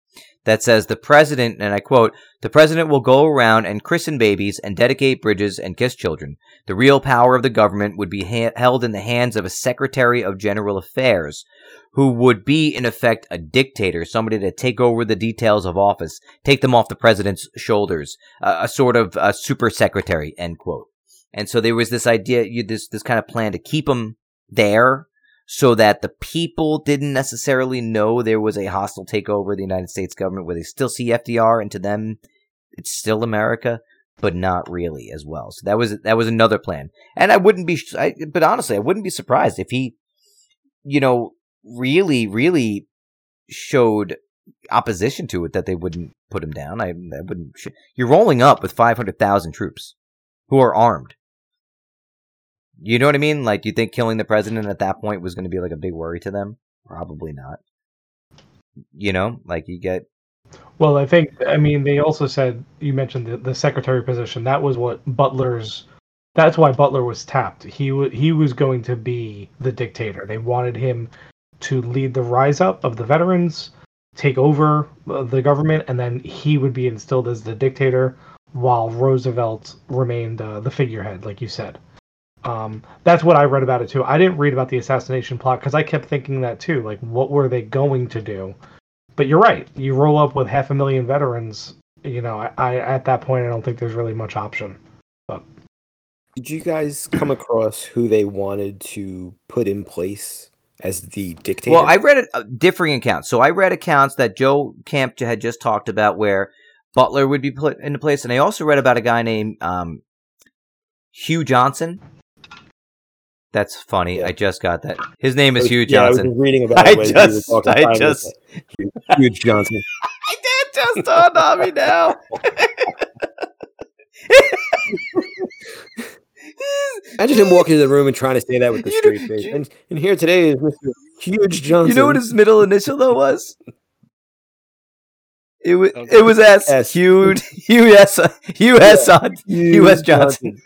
that says the president, and I quote, the president will go around and christen babies and dedicate bridges and kiss children. The real power of the government would be ha- held in the hands of a secretary of general affairs, who would be in effect a dictator, somebody to take over the details of office, take them off the president's shoulders, a sort of super secretary, end quote. And so there was this idea, you, this, this kind of plan to keep him there so that the people didn't necessarily know there was a hostile takeover of the United States government where they still see FDR and to them it's still America, but not really as well. So that was that was another plan. And I wouldn't be I, but honestly, I wouldn't be surprised if he you know really really showed opposition to it that they wouldn't put him down. I, I wouldn't You're rolling up with 500,000 troops who are armed. You know what I mean? Like, do you think killing the president at that point was going to be like a big worry to them? Probably not. You know, like you get. Well, I think I mean they also said you mentioned the, the secretary position. That was what Butler's. That's why Butler was tapped. He was he was going to be the dictator. They wanted him to lead the rise up of the veterans, take over uh, the government, and then he would be instilled as the dictator, while Roosevelt remained uh, the figurehead, like you said. Um, that's what I read about it too. I didn't read about the assassination plot because I kept thinking that too. Like, what were they going to do? But you're right. You roll up with half a million veterans. You know, I, I at that point I don't think there's really much option. But Did you guys come across who they wanted to put in place as the dictator? Well, I read it, uh, differing accounts. So I read accounts that Joe Camp had just talked about where Butler would be put into place, and I also read about a guy named um, Hugh Johnson. That's funny. Yeah. I just got that. His name is Hugh Yeah, I was Johnson. reading about I just- I just- Hugh- Hugh Johnson. I did just dawned on me now. Imagine him walking into the room and trying to say that with the You know- straight face. And, and here today is Mr. Huge Johnson. You know what his middle initial though was? It was Okay. it was S. S. Hugh Hugh S. Hugh S. Hugh S. Johnson.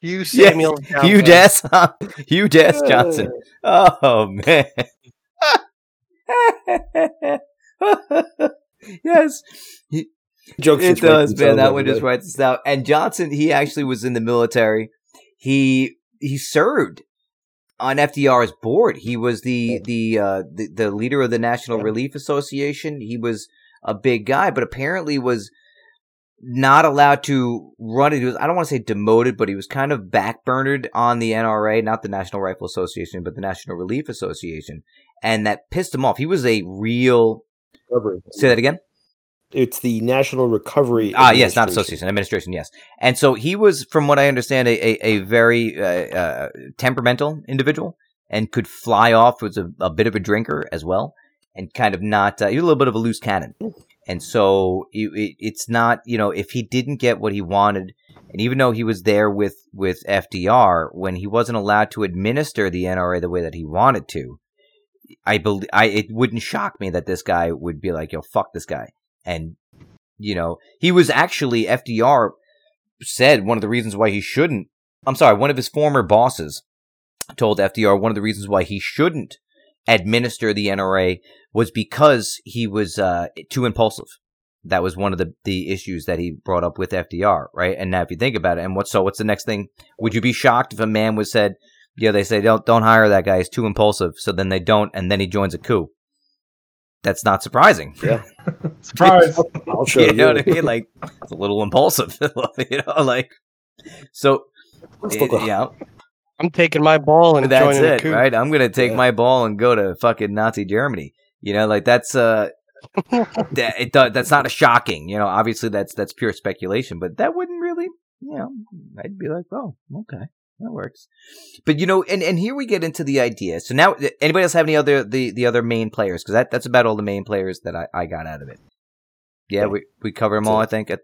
Hugh Samuel Johnson. Hugh S. on Hugh S. Johnson. Oh man. yes, Jokes it does, man. That one just writes this out. And Johnson, he actually was in the military. He he served on FDR's board. He was the the uh, the, the leader of the National Yeah. Relief Association. He was a big guy, but apparently was not allowed to run it. He was I don't want to say demoted, but he was kind of backburnered on the NRA, not the National Rifle Association, but the National Relief Association, and that pissed him off. He was a real. Recovery. Say that again. It's the National Recovery. Ah, yes, not association, administration, yes. And so he was, from what I understand, a, a, a very uh, uh, temperamental individual and could fly off, was a, a bit of a drinker as well, and kind of not, uh, he was a little bit of a loose cannon. And so it, it, it's not, you know, if he didn't get what he wanted, and even though he was there with, with FDR, when he wasn't allowed to administer the NRA the way that he wanted to, I believe, I, it wouldn't shock me that this guy would be like, yo, fuck this guy. And you know, he was actually FDR said one of the reasons why he shouldn't. I'm sorry, one of his former bosses told FDR one of the reasons why he shouldn't administer the NRA was because he was uh, too impulsive. That was one of the, the issues that he brought up with FDR, right? And now, if you think about it, and what so what's the next thing? Would you be shocked if a man was said, "Yeah, they say don't don't hire that guy; he's too impulsive." So then they don't, and then he joins a coup. That's not surprising. Yeah, surprise. I'll show you you. know what I mean? Like it's a little impulsive, you know, like so. It- yeah, I'm taking my ball and that's joining the it, coup. right? I'm gonna take Yeah. my ball and go to fucking Nazi Germany. You know, like that's uh, that it does. That's not a shocking. You know, obviously that's that's pure speculation, but that wouldn't really. You know, I'd be like, oh, okay. That works, but you know, and, and here we get into the idea. So now, anybody else have any other the, the other main players? Because that, that's about all the main players that I, I got out of it. Yeah, Yeah. we we cover them all. I think. I've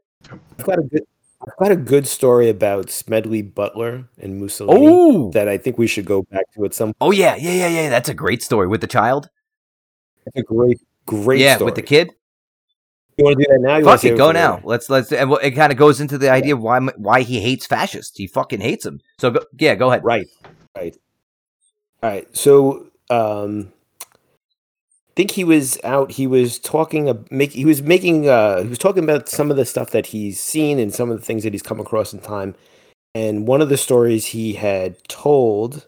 got a good. I've got a good story about Smedley Butler and Mussolini Oh, that I think we should go back to at some. Point. oh yeah, yeah, yeah, yeah. That's a great story with the child. It's a great, great. yeah, story. with the kid. You want to do that now? You Fuck it, go now. later? Let's let's. And it kind of goes into the idea of why why he hates fascists. He fucking hates them. So go, yeah, go ahead. Right, right. All right. So, um, think he was out. He was talking. Make he was making. Uh, he was talking about some of the stuff that he's seen and some of the things that he's come across in time. And one of the stories he had told.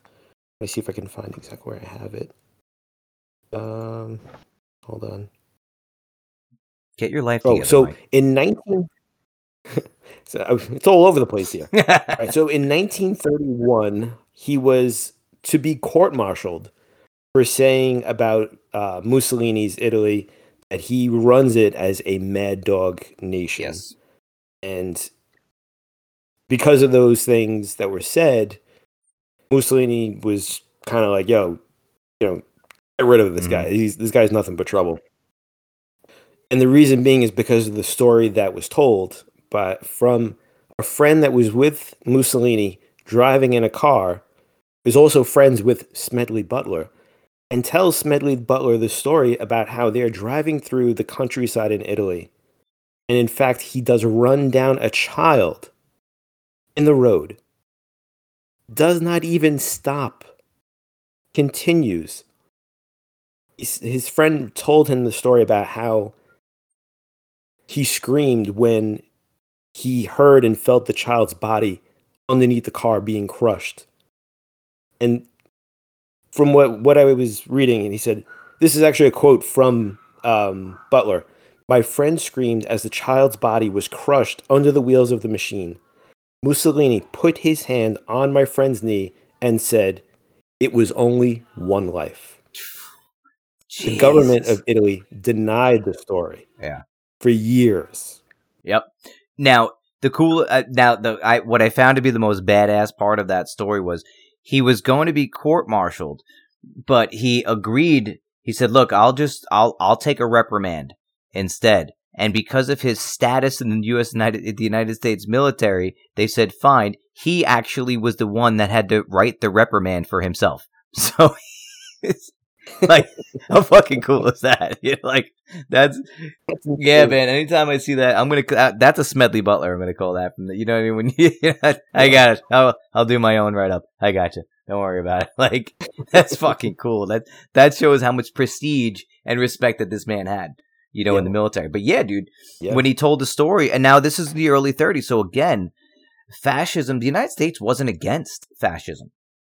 Let me see if I can find exactly where I have it. Um, hold on. Get your life Oh, together. so Mike. in nineteen. so it's all over the place here. Right, so in 1931, he was to be court-martialed for saying about uh, Mussolini's Italy that he runs it as a mad dog nation. yes. And because of those things that were said, Mussolini was kind of like, yo, you know, get rid of this Mhm. guy. He's, this guy's nothing but trouble. And the reason being is because of the story that was told by from a friend that was with Mussolini driving in a car, is also friends with Smedley Butler, and tells Smedley Butler the story about how they're driving through the countryside in Italy. And in fact, he does run down a child in the road, does not even stop, continues. His, his friend told him the story about how he screamed when he heard and felt the child's body underneath the car being crushed. And from what, what I was reading, and he said, this is actually a quote from um, Butler. My friend screamed as the child's body was crushed under the wheels of the machine. Mussolini put his hand on my friend's knee and said, It was only one life. The government of Italy denied the story. Yeah. For years. Yep. Now the cool. Uh, now the I what I found to be the most badass part of that story was he was going to be court-martialed, but he agreed. He said, "Look, I'll just I'll I'll take a reprimand instead." And because of his status in the U.S. United the United States military, they said, "Fine." He actually was the one that had to write the reprimand for himself. So, like, how fucking cool is that? You're like, that's yeah, man. Anytime I see that, I'm gonna. Uh, that's a Smedley Butler. I'm gonna call that. From the, you know what I mean? When you, I got it. I'll, I'll do my own write up. I got you. Don't worry about it. Like that's fucking cool. That that shows how much prestige and respect that this man had. You know, in the military. But yeah, dude, Yeah. when he told the story, and now this is the early 30s. So again, fascism. The United States wasn't against fascism.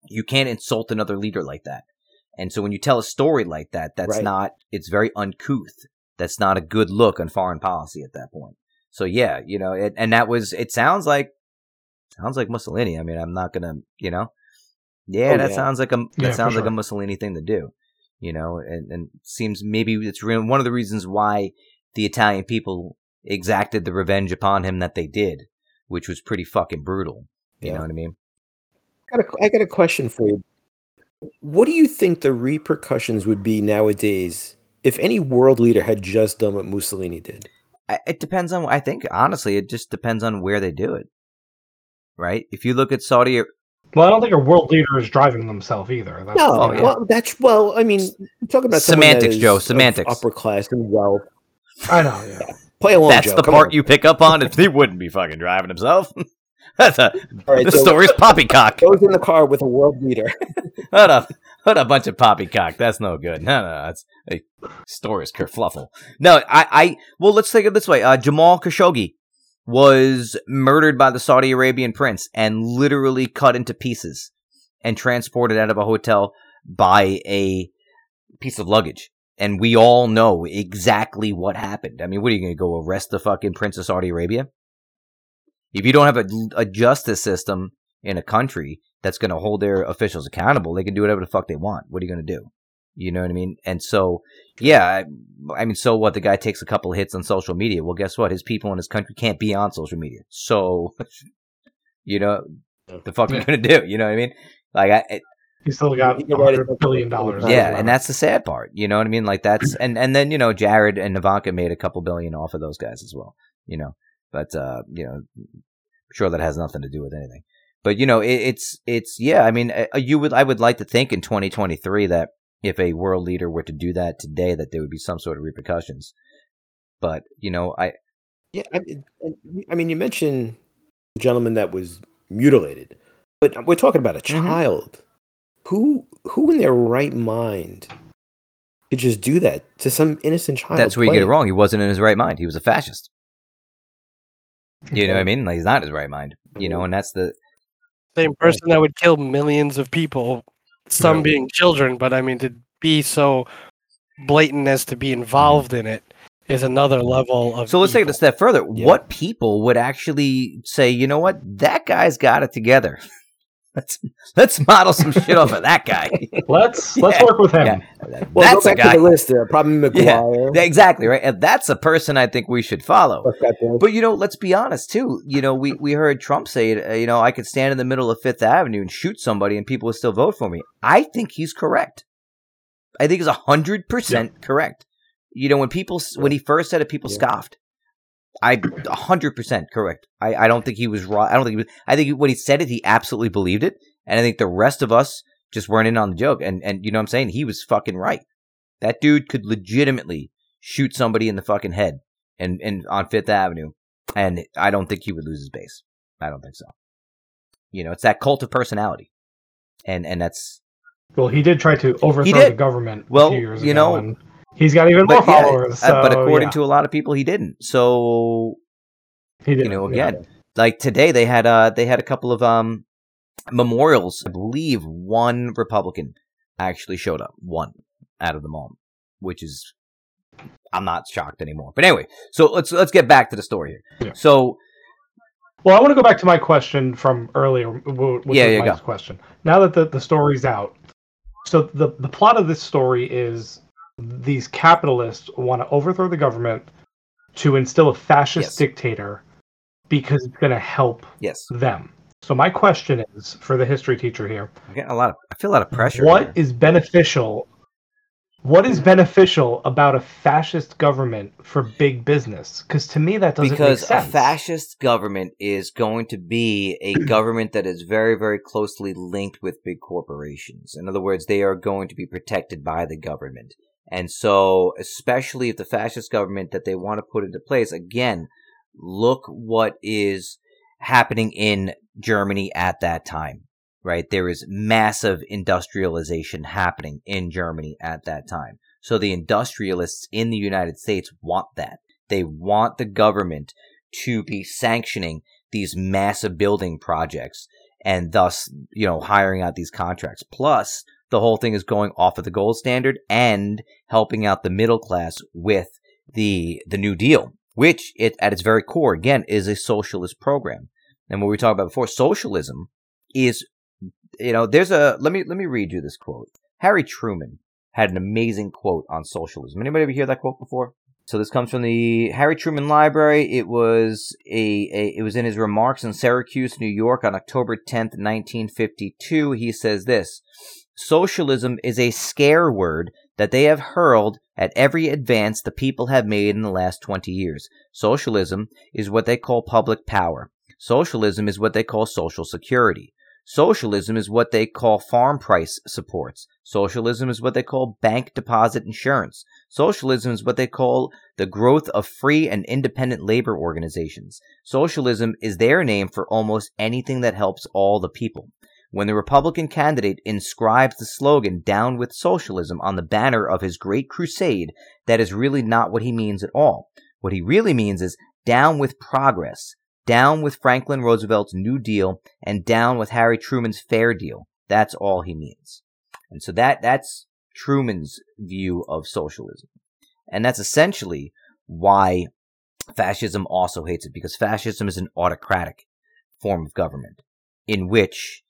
You can't insult another leader like that. And so when you tell a story like that, that's Right. not. It's very uncouth that's not a good look on foreign policy at that point. So yeah, you know, it, and that was, it sounds like, sounds like Mussolini. I mean, I'm not gonna, you know, yeah, Oh, that yeah. sounds like a, that Yeah, for sounds like a. Mussolini thing to do, you know, and, and seems maybe it's re- one of the reasons why the Italian people exacted the revenge upon him that they did, which was pretty fucking brutal. You Yeah. know what I mean? I got, a, I got a question for you. What do you think the repercussions would be nowadays if any world leader had just done what Mussolini did? It depends on. I think honestly, it just depends on where they do it. Right? If you look at Saudi, Well, I don't think a world leader is driving themselves either. That's, No, yeah. well, that's well. I mean, we're talking about Semantics, Joe, semantics. upper class and wealth. I know. Yeah. Play along, that's Joe. the come part on. you pick up on. If he wouldn't be fucking driving himself. That's a All right, the so story's poppycock. goes in the car with a world leader. What a what a bunch of poppycock. That's no good. No, no, that's a story's kerfluffle. No, I, I well, let's take it this way. Uh, Jamal Khashoggi was murdered by the Saudi Arabian prince and literally cut into pieces and transported out of a hotel by a piece of luggage. And we all know exactly what happened. I mean, what are you going to go arrest the fucking prince of Saudi Arabia? If you don't have a, a justice system in a country that's going to hold their officials accountable, they can do whatever the fuck they want. What are you going to do? You know what I mean? And so, yeah, I, I mean, so what? The guy takes a couple of hits on social media. Well, guess what? His people in his country can't be on social media. So, you know, the fuck are you going to do? You know what I mean? Like, I, it, He still got You can write it hundred billion dollars. Yeah, yeah, and that's the sad part. You know what I mean? Like that's and and then you know Jared and Ivanka made a couple billion off of those guys as well. You know, but uh, you know, I'm sure that has nothing to do with anything. But you know, it, it's it's yeah. I mean, uh, you would I would like to think in 2023 that if a world leader were to do that today, that there would be some sort of repercussions. But you know, I Yeah, I mean, I mean, you mentioned the gentleman that was mutilated, but we're talking about a Mhm. child. Who, who in their right mind could just do that to some innocent child. That's where you get it wrong. He wasn't in his right mind. He was a fascist. You know what I mean? Like he's not his right mind. You know, mm-hmm. and that's the Same person that would kill millions of people, some Yeah. being children, but I mean to be so blatant as to be involved in it is another level of So let's take it a step further. Yeah. What people would actually say, you know what, that guy's got it together. Let's let's model some shit off of that guy. Let's let's work with him. Yeah. Well, that's go a guy. to the list there. Probably MacGuire. Yeah, exactly right. And that's a person I think we should follow. But you know, let's be honest too. You know, we we heard Trump say, uh, you know, I could stand in the middle of Fifth Avenue and shoot somebody, and people would still vote for me. I think he's correct. I think he's hundred percent correct. You know, when people when he first said it, people Yeah. scoffed. I hundred percent correct. I, I don't think he was wrong. I don't think he was. I think when he said it, he absolutely believed it, and I think the rest of us just weren't in on the joke. And and you know what I'm saying? He was fucking right. That dude could legitimately shoot somebody in the fucking head and and on Fifth Avenue, and I don't think he would lose his base. I don't think so. You know, it's that cult of personality, and and that's Well, he did try to overthrow the government Well, a few years you know, and he's got even more yeah, followers. uh, but according yeah, to a lot of people, he didn't. So he did, you know, yeah. again, like today they had uh they had a couple of um memorials. I believe one Republican actually showed up, one out of them all, which is I'm not shocked anymore. But anyway, so let's let's get back to the story here. Yeah. So Well, I want to go back to my question from earlier, which Yeah, was yeah, go. question. Now that the, the story's out, so the the plot of this story is these capitalists want to overthrow the government to instill a fascist Yes. dictator because it's going to help yes, them. So my question is for the history teacher here: getting a lot of I feel a lot of pressure. What here. is beneficial? What is beneficial about a fascist government for big business? Because to me, that doesn't because make a fascist government is going to be a government that is very very closely linked with big corporations in other words they are going to be protected by the government and so especially if the fascist government that they want to put into place again look what is happening in germany at that time right? There is massive industrialization happening in germany at that time. So the industrialists in the united states want that. They want the government to be sanctioning these massive building projects and thus, you know, hiring out these contracts. Plus, the whole thing is going off of the gold standard and helping out the middle class with the the New Deal, which it at its very core again is a socialist program. And what we talked about before, socialism is you know, there's a let me let me read you this quote. Harry Truman had an amazing quote on socialism. Anybody ever hear that quote before? So this comes from the Harry Truman Library. It was a, a it was in his remarks in Syracuse, New York on October 10th, 1952. He says this, Socialism is a scare word that they have hurled at every advance the people have made in the last 20 years. Socialism is what they call public power. Socialism is what they call social security. Socialism is what they call farm price supports. Socialism is what they call bank deposit insurance. Socialism is what they call the growth of free and independent labor organizations. Socialism is their name for almost anything that helps all the people. When the Republican candidate inscribes the slogan Down with Socialism on the banner of his great crusade, that is really not what he means at all. What he really means is down with progress, down with Franklin Roosevelt's New Deal, and down with Harry Truman's Fair Deal. That's all he means. And so that, that's Truman's view of socialism. And that's essentially why fascism also hates it, because fascism is an autocratic form of government in which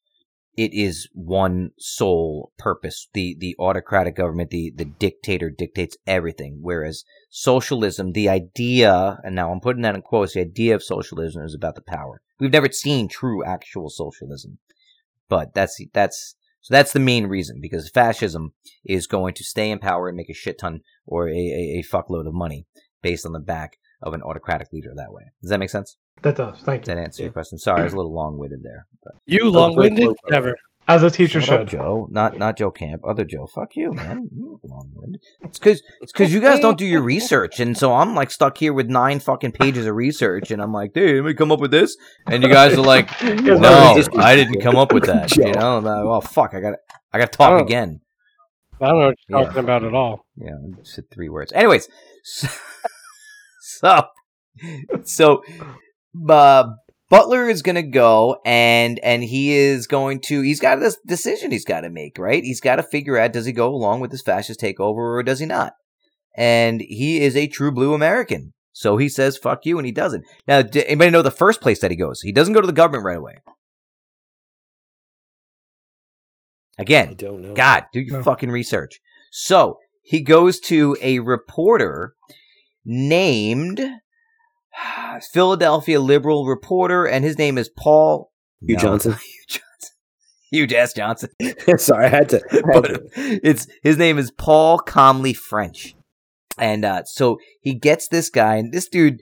it is one sole purpose. The the autocratic government, the, the dictator dictates everything. Whereas socialism, the idea, and now I'm putting that in quotes, the idea of socialism is about the power. We've never seen true actual socialism. But that's that's so that's the main reason, because fascism is going to stay in power and make a shit ton or a, a, a fuckload of money based on the back of an autocratic leader that way. Does that make sense? That does. Thank Does you. that answer your question? Sorry, I was a little long winded there. But. You long-winded? Never. As a teacher Shut up, should. Joe. Not not Joe Camp. Other Joe. Fuck you, man. You long-winded. It's because it's because you guys don't do your research, and so I'm like stuck here with nine fucking pages of research, and I'm like, dude, let me come up with this, and you guys are like, no. I didn't come up with that. You know, I'm like, well, fuck, I got I got to talk Oh. again. I don't know what you're Yeah. talking about at all. Yeah, I just said three words. Anyways, so so, so uh, Butler is gonna go and and he is going to he's got this decision he's got to make, right? He's got to figure out does he go along with this fascist takeover or does he not? And he is a true blue American. So he says fuck you and he doesn't. Now, did anybody know the first place that he goes? He doesn't go to the government right away. I Again, don't know. God, do your No. fucking research. So he goes to a reporter named Philadelphia liberal reporter, and his name is Paul Hugh No, Johnson. Hugh Johnson. Hugh S. Johnson. Sorry, I had to. I had but to. it's his name is Paul Comly French, and uh, so he gets this guy, and this dude.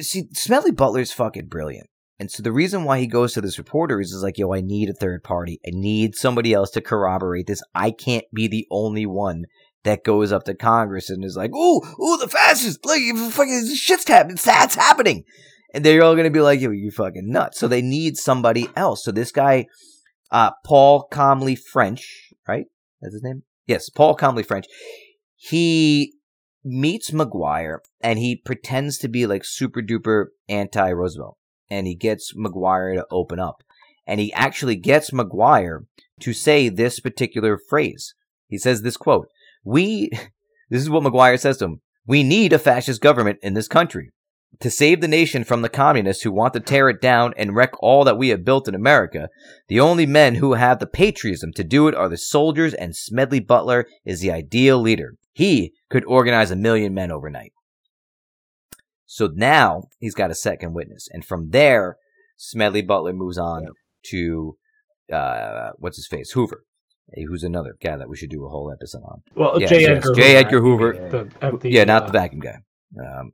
See, Smelly Butler's fucking brilliant. And so the reason why he goes to this reporter is, is like, yo, I need a third party. I need somebody else to corroborate this. I can't be the only one that goes up to Congress and is like, ooh, ooh, the fascists, like, fucking shit's happening, that's happening. And they're all gonna be like, yo, you fucking nuts. So they need somebody else. So this guy, uh, Paul Comly French, right? That's his name? Yes, Paul Comly French. He meets MacGuire and he pretends to be like super duper anti Roosevelt. And he gets MacGuire to open up. And he actually gets McGuire to say this particular phrase. He says this quote We, this is what MacGuire says to him We need a fascist government in this country. To save the nation from the communists who want to tear it down and wreck all that we have built in America, the only men who have the patriotism to do it are the soldiers, and Smedley Butler is the ideal leader. He could organize a million men overnight. So now he's got a second witness. And from there, Smedley Butler moves on to, uh, what's his face? Hoover. Hey, Who's another guy that we should do a whole episode on? Well, Yeah, J. yes, Edgar J. Hoover, Edgar Hoover. The, uh, the, yeah, not uh, the vacuum guy. Um,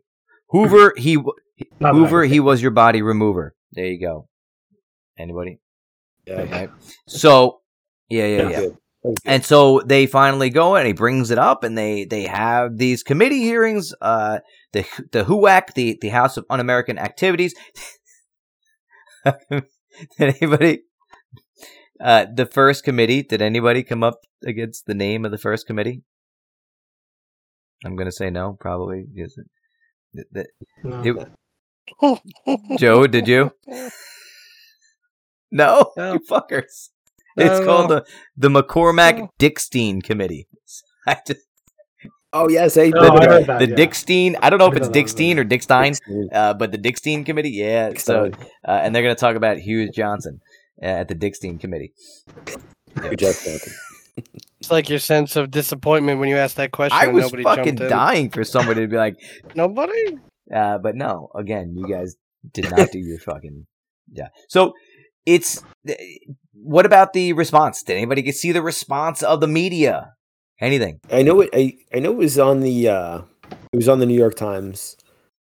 Hoover, he, w- not Hoover, he was your body remover. There you go. Anybody? Yeah, Right. So, yeah, yeah, yeah. good. That's good. And so they finally go and he brings it up and they, they have these committee hearings, uh, the, the HUAC, the, the House of Un-American Activities. did anybody, uh, the first committee, did anybody come up against the name of the first committee? I'm going to say no, probably. Is it- th- th- No. it- Joe, did you? No, No. you fuckers. It's no. called the the McCormack No. Dickstein Committee. I just, Oh yes, I No, the, I the, that, the yeah. Dickstein. I don't know if it's know. Dickstein or Dickstein, uh, but the Dickstein Committee. Yeah. So, uh, and they're going to talk about Hughes Johnson at the Dickstein Committee. Good job, Jonathan. It's like your sense of disappointment when you asked that question. I and was nobody fucking jumped in. dying for somebody to be like, Nobody. Uh, but no, again, you guys did not do your fucking yeah. So it's what about the response? Did anybody get see the response of the media? Anything? I know it. I, I know it was on the. Uh, it was on the New York Times.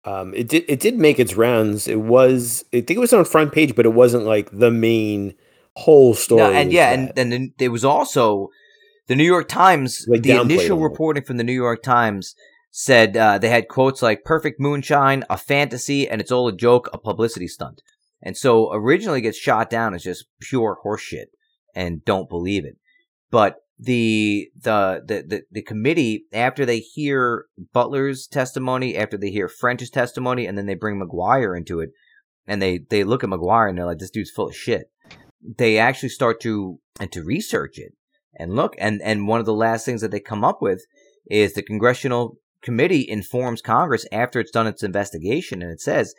Um, it did. It did make its rounds. It was. I think it was on front page, but it wasn't like the main whole story. No, and yeah, that. and and then there was also the New York Times. Like the initial reporting from the New York Times said uh, they had quotes like "perfect moonshine," a fantasy, and it's all a joke, a publicity stunt. And so originally it gets shot down as just pure horseshit and don't believe it. But the, the the the committee after they hear Butler's testimony, after they hear French's testimony, and then they bring MacGuire into it, and they they look at MacGuire and they're like, "This dude's full of shit." They actually start to and to research it and look, and and one of the last things that they come up with is the congressional committee informs Congress after it's done its investigation, and it says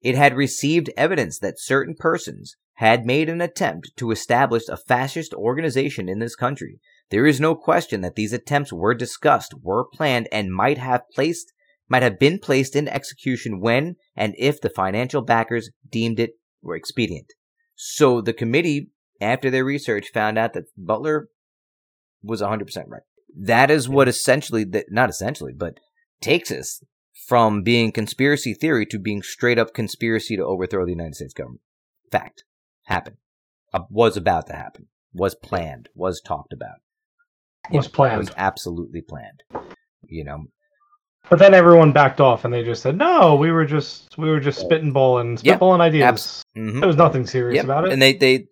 it had received evidence that certain persons had made an attempt to establish a fascist organization in this country. There is no question that these attempts were discussed, were planned, and might have placed might have been placed in execution when and if the financial backers deemed it were expedient. So the committee, after their research, found out that Butler was 100% right. That is what essentially, that not essentially, but takes us from being conspiracy theory to being straight up conspiracy to overthrow the United States government. Fact. Happened. Uh, was about to happen. Was planned. Was talked about. Was planned. It was absolutely planned. You know, But then everyone backed off and they just said, "No, we were just we were just spitting balling, Yeah, spitballing ideas. abs- mhm. There was nothing serious Yep. about it." And they, they,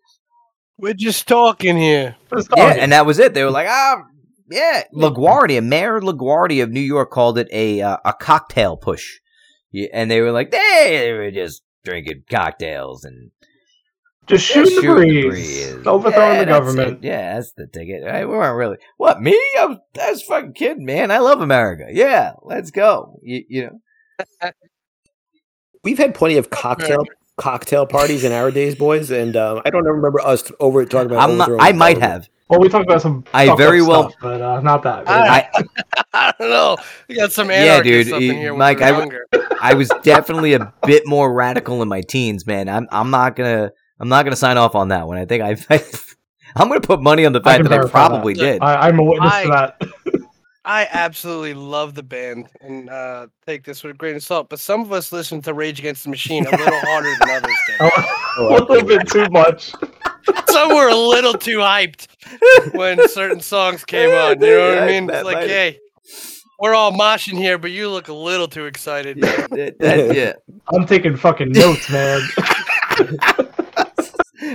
We're just talking here. Just yeah, and that was it. They were like, ah, Yeah, LaGuardia, Mayor LaGuardia of New York called it a uh, a cocktail putsch, yeah, and they were like, hey, they were just drinking cocktails and Just shooting the shooting the breeze, breeze. overthrowing Yeah, the government. it. Yeah, that's the ticket. Right? We weren't really what me. I was, I was fucking kidding, man. I love America. Yeah, let's go. You, you know, We've had plenty of cocktail cocktail parties in our days, boys, and um, I don't remember us over talking about. I'm not. overthrowing I might government. have. Well, we talked about some. I very well- stuff, but uh, not that. I- I, I don't know. We got some Yeah, dude, up you- here Mike, we I- I was definitely a bit more radical in my teens, man. I'm. I'm not gonna. I'm not gonna sign off on that one. I think I. I I'm gonna put money on the fact can that I probably that. did. I, I'm a witness I- to that. I absolutely love the band and uh, take this with a grain of salt. But some of us listen to Rage Against the Machine a little harder than others did. a little bit too much. Some were a little too hyped when certain songs came Yeah, on. You know what I mean? It's like, hey, we're all moshing here, but you look a little too excited. yeah, that- that- yeah. I'm taking fucking notes, man.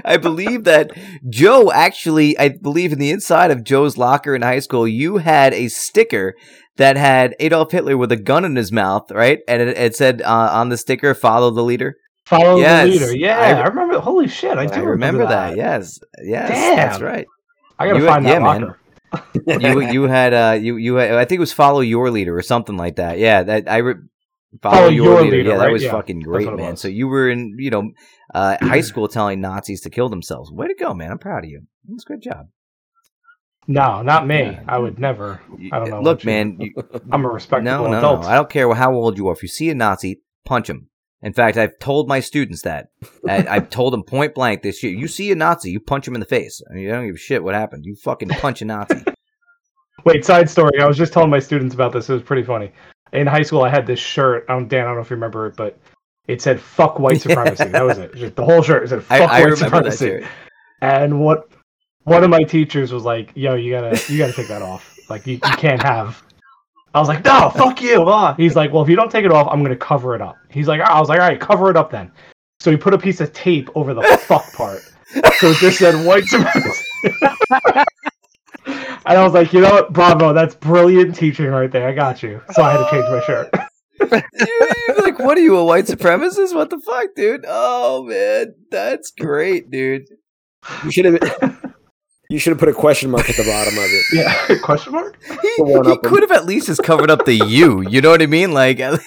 I believe that Joe actually, I believe in the inside of Joe's locker in high school, you had a sticker that had Adolf Hitler with a gun in his mouth, right? And it, it said uh, on the sticker, "Follow the leader." Follow Yes, the leader. Yeah, I- I, remember. Holy shit, I do I remember that. Yes, yes, that's right. I gotta You- find yeah, that man. locker. You you had uh you you had, I think it was follow your leader or something like that. Yeah, that I re- follow, Follow your, Your leader. Leader, Yeah, that was Yeah, fucking great, man. So you were in you know uh, high school telling Nazis to kill themselves. Way to go, man! I'm proud of you. That's a good job. No, not me. Yeah. I would never. I don't know Look, you- man. You, I'm a respectable no, no, adult. no. I don't care how old you are. If you see a Nazi, punch him. In fact, I've told my students that. I, I've told them point blank this year. You see a Nazi, you punch him in the face. I mean, you don't give a shit what happened. You fucking punch a Nazi. Wait, side story. I was just telling my students about this. It was pretty funny. In high school, I had this shirt. I don't, Dan, I don't know if you remember it, but it said "fuck white supremacy." that was it. Just the whole shirt said "fuck I white that supremacy." And what one of my teachers was like, "Yo, you gotta, you gotta take that off. Like, you, you can't have." I was like, "No, fuck you!" Ah. He's like, "Well, if you don't take it off, I'm gonna cover it up." He's like, "I was like, all right, cover it up then." So he put a piece of tape over the fuck part, so it just said white supremacy. and I was like, "You know what, bravo, that's brilliant teaching right there. I got you." So I had to change my shirt. You, you're like, what are you, a white supremacist? What the fuck, dude? Oh man, that's great, dude. You should have. You should have put a question mark at the bottom of it. yeah, question mark. He, he could have at least just covered up the U. You know what I mean? Like, and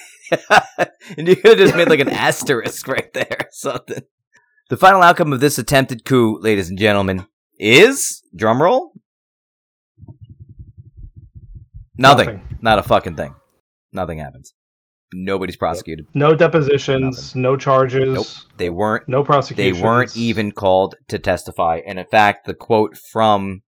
you could have just made like an asterisk right there or something. The final outcome of this attempted coup, ladies and gentlemen, is drumroll. Nothing. Not a fucking thing. Nothing happens. Nobody's prosecuted. No depositions. No charges. Nope. They weren't No they weren't even called to testify. And in fact, the quote from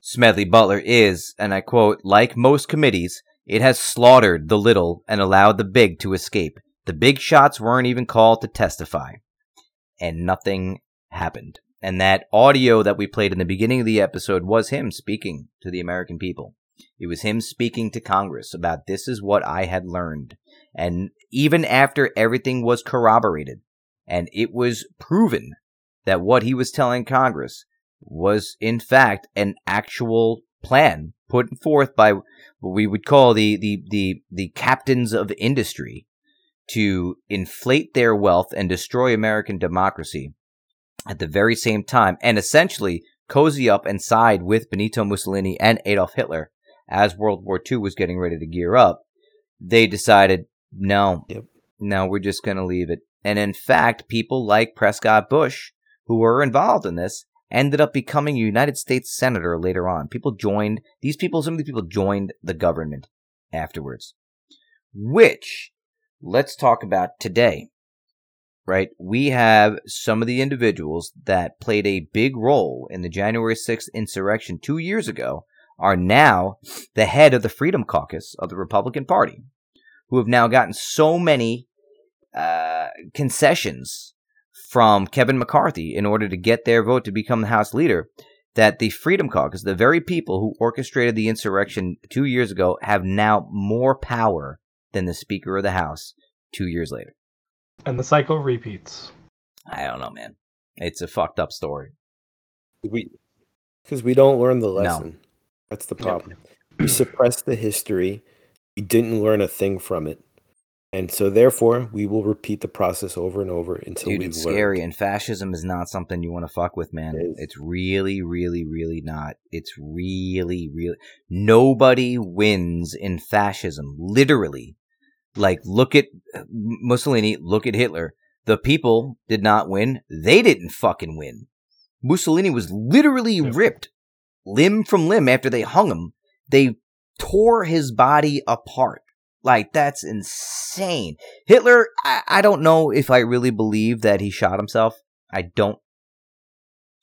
Smedley Butler is, and I quote, like most committees, it has slaughtered the little and allowed the big to escape. The big shots weren't even called to testify. And nothing happened. And that audio that we played in the beginning of the episode was him speaking to the American people. It was him speaking to Congress about this is what I had learned. And even after everything was corroborated, and it was proven that what he was telling Congress was in fact an actual plan put forth by what we would call the the the, the captains of industry to inflate their wealth and destroy American democracy at the very same time and essentially cozy up and side with Benito Mussolini and Adolf Hitler as World War II was getting ready to gear up. They decided no Yep. no we're just going to leave it and in fact, people like Prescott Bush, who were involved in this, ended up becoming a United States Senator later on. People joined, these people, some of these people joined the government afterwards. Which, let's talk about today. Right? We have some of the individuals that played a big role in the January 6th insurrection two years ago are now the head of the Freedom Caucus of the Republican Party, who have now gotten so many uh, concessions from Kevin McCarthy in order to get their vote to become the House leader that the Freedom Caucus, the very people who orchestrated the insurrection two years ago, have now more power than the Speaker of the House two years later. And the cycle repeats. I don't know, man. It's a fucked up story. We because we don't learn the lesson. That's the problem. we suppress the history. We didn't learn a thing from it. And so therefore we will repeat the process over and over until Dude, we it's learn. scary, and fascism is not something you want to fuck with, man. It is. It's really, really, really not. It's really, really. Nobody wins in fascism. Literally, like look at uh, Mussolini, look at Hitler. The people did not win. They didn't fucking win. Mussolini was literally Yeah. ripped limb from limb after they hung him. They tore his body apart. Like that's insane. Hitler, I, I don't know if I really believe that he shot himself. I don't.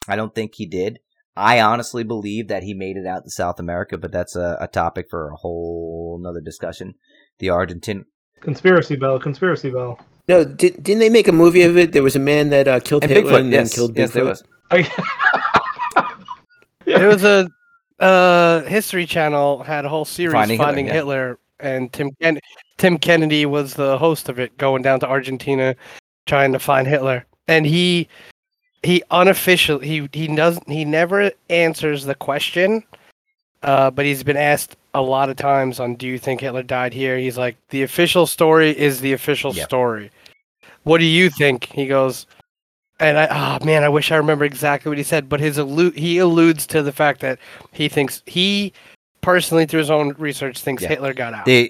I don't think he did. I honestly believe that he made it out to South America, but that's a, a topic for a whole nother discussion. The Argentine Conspiracy bell, conspiracy bell. No, did, didn't they make a movie of it? There was a man that uh, killed and Hitler Bigfoot, and then killed Bigfoot. yes, there was. There was a uh, History Channel had a whole series Finding Finding, Hitler, yeah. And Tim Ken- Tim Kennedy was the host of it, going down to Argentina, trying to find Hitler, and he he unofficial he he doesn't he never answers the question, uh, but he's been asked a lot of times on Do you think Hitler died here? He's like the official story is the official Yep. story. What do you think? He goes. And I, oh man, I wish I remember exactly what he said, but his allu- he alludes to the fact that he thinks he personally, through his own research, thinks Yeah. Hitler got out They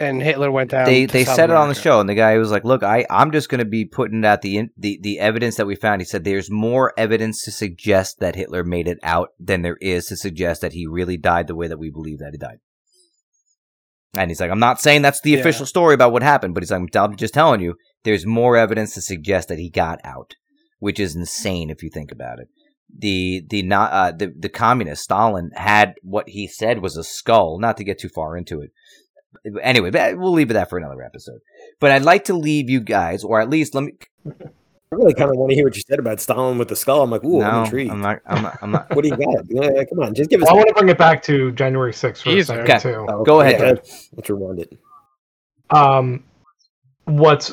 and Hitler went down. they they South said it on the show, and the guy was like, "Look, I I'm just going to be putting out the in, the the evidence that we found." He said, "There's more evidence to suggest that Hitler made it out than there is to suggest that he really died the way that we believe that he died." And he's like, "I'm not saying that's the Yeah. official story about what happened, but he's like, I'm just telling you, there's more evidence to suggest that he got out, which is insane if you think about it." The the not uh, the the communist Stalin had what he said was a skull. Not to get too far into it, anyway, but we'll leave it that for another episode. But I'd like to leave you guys, or at least let me. I really kind of want to hear what you said about Stalin with the skull. I'm like, ooh, no, I'm intrigued. I'm not. I'm not. I'm not What do you got? Yeah, come on, just give us. I want to bring it back to January 6th for Jeez, a second, okay. too. Oh, Go ahead, yeah, George. Let's rewind it. um, what's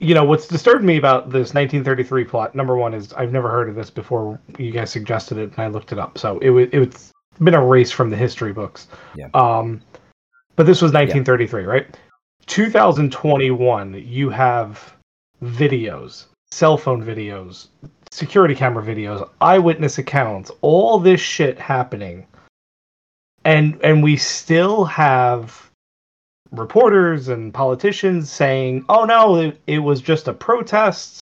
you know what's disturbed me about this 1933 plot number one is i've never heard of this before you guys suggested it and i looked it up. So it was it's been erased from the history books. Yeah. um but this was 1933 right? 2021 you have videos cell phone videos security camera videos eyewitness accounts all this shit happening. And and we still have reporters and politicians saying, "Oh no, it, it was just a protest."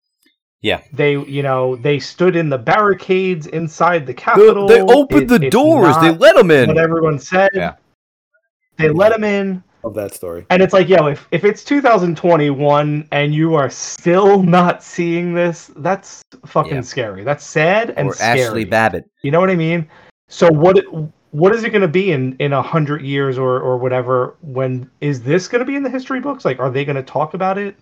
Yeah. They, you know, they stood in the barricades inside the They, Capitol. they opened It- the doors. They let them in. What everyone said. Yeah. They let them in, Love that story. and it's like, yo, if if it's 2021 and you are still not seeing this, that's fucking Yeah. scary. That's sad and Or scary. Ashley Babbitt. You know what I mean? So what what is it going to be in in a hundred years or or whatever? When is this going to be in the history books? Like, are they going to talk about it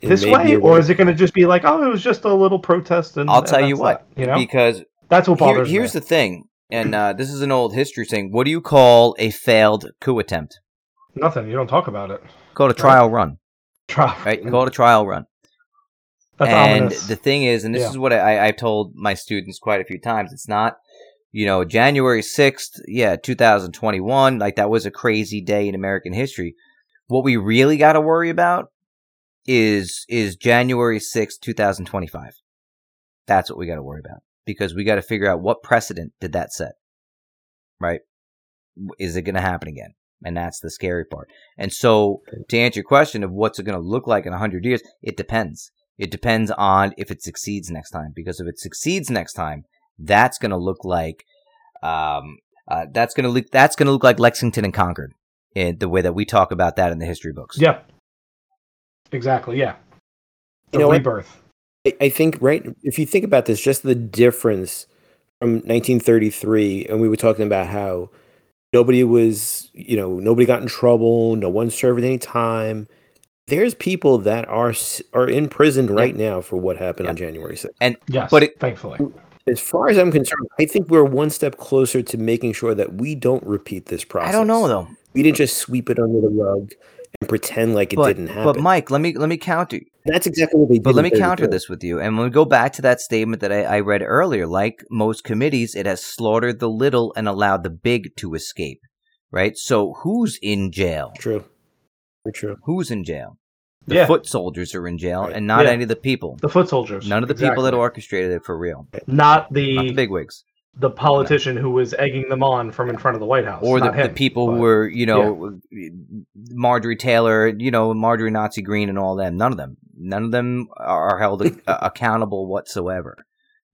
It this way, or is it going to just be like, oh, it was just a little protest? And I'll and tell you what, that, you know, because that's what here- bothers here's me. the thing, and uh, this is an old history thing. What do you call a failed coup attempt? Nothing. You don't talk about it. Called a trial run, Try. right? Call it a trial run. That's and ominous. the thing is, and this Yeah. is what I, I've told my students quite a few times, it's not, you know, January 6th, yeah, 2021, like that was a crazy day in American history. What we really got to worry about is, is January 6th, 2025. That's what we got to worry about because we got to figure out what precedent did that set, right? Is it going to happen again? And that's the scary part. And so to answer your question of what's it going to look like in 100 years, it depends. It depends on if it succeeds next time. Because if it succeeds next time, that's going to look like, um, uh, that's going to look, that's going to look like Lexington and Concord in the way that we talk about that in the history books. yeah. Exactly. Yeah. The You know rebirth. I, I think right. If you think about this, just the difference from 1933, and we were talking about how nobody was, you know, nobody got in trouble, no one served any time. There's people that are are in prison right now for what happened on January 6th. And Yes. But it- thankfully. As far as I'm concerned, I think we're one step closer to making sure that we don't repeat this process. I don't know though. We didn't just sweep it under the rug and pretend like it But, didn't happen. but Mike, let me let me counter. That's exactly what they did. But let me counter this with you, and when we go back to that statement that I, I read earlier, like most committees, it has slaughtered the little and allowed the big to escape. right? So who's in jail? True. Very true. Who's in jail? The Yeah. foot soldiers are in jail, Right. and not Yeah. any of the people. The foot soldiers. None of the people that orchestrated it for real. Not Not the the bigwigs. the politician who was egging them on from in front of the White House. or the, not the him, people who were, you know, Marjorie Taylor, you know, Marjorie Nazi Greene and all them. None of them. None of them are held accountable whatsoever.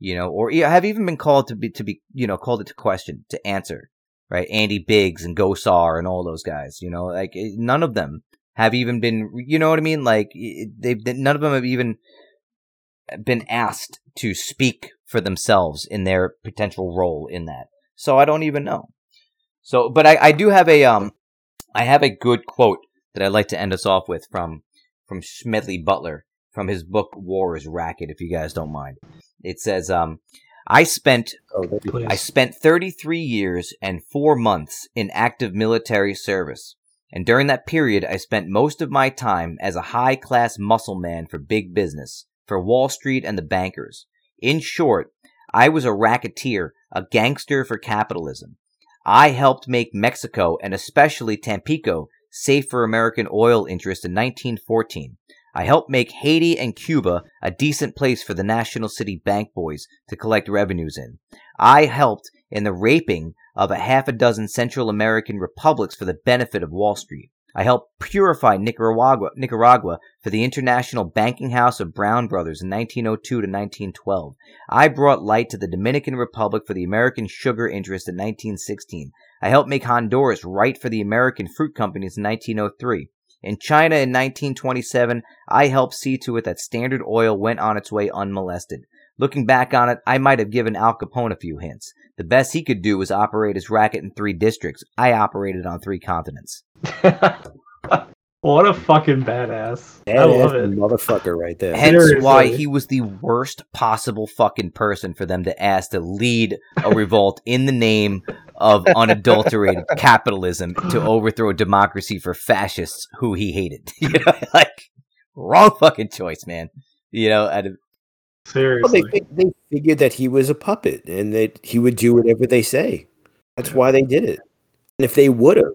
You know, or yeah, have even been called to be to be, you know, called it to question, to answer. Right, Andy Biggs and Gosar and all those guys. You know, like eh, none of them have even been. You know what I mean? Like they've none of them have even been asked to speak for themselves in their potential role in that. So I don't even know. So, but I, I do have a um, I have a good quote that I'd like to end us off with from from Smedley Butler from his book War is Racket. If you guys don't mind, it says um, I spent Oh, that'd be Please. I spent 33 years and 4 months in active military service. And during that period, I spent most of my time as a high class muscle man for big business, for Wall Street and the bankers. In short, I was a racketeer, a gangster for capitalism. I helped make Mexico and especially Tampico safe for American oil interests in 1914. I helped make Haiti and Cuba a decent place for the National City Bank boys to collect revenues in. I helped in the raping of a half a dozen Central American republics for the benefit of Wall Street. I helped purify Nicaragua, Nicaragua for the International Banking House of Brown Brothers in 1902 to 1912. I brought light to the Dominican Republic for the American sugar interest in 1916. I helped make Honduras right for the American fruit companies in 1903. In China in 1927, I helped see to it that Standard Oil went on its way unmolested. Looking back on it, I might have given Al Capone a few hints. The best he could do was operate his racket in three districts. I operated on three continents. what a fucking badass! I Badass love it. motherfucker right there. Hence Seriously. why he was the worst possible fucking person for them to ask to lead a revolt in the name of unadulterated capitalism to overthrow democracy for fascists who he hated. you know, like wrong fucking choice, man. You know, out of, Well, Seriously. they, they figured that he was a puppet and that he would do whatever they say. That's why they did it. And if they would have,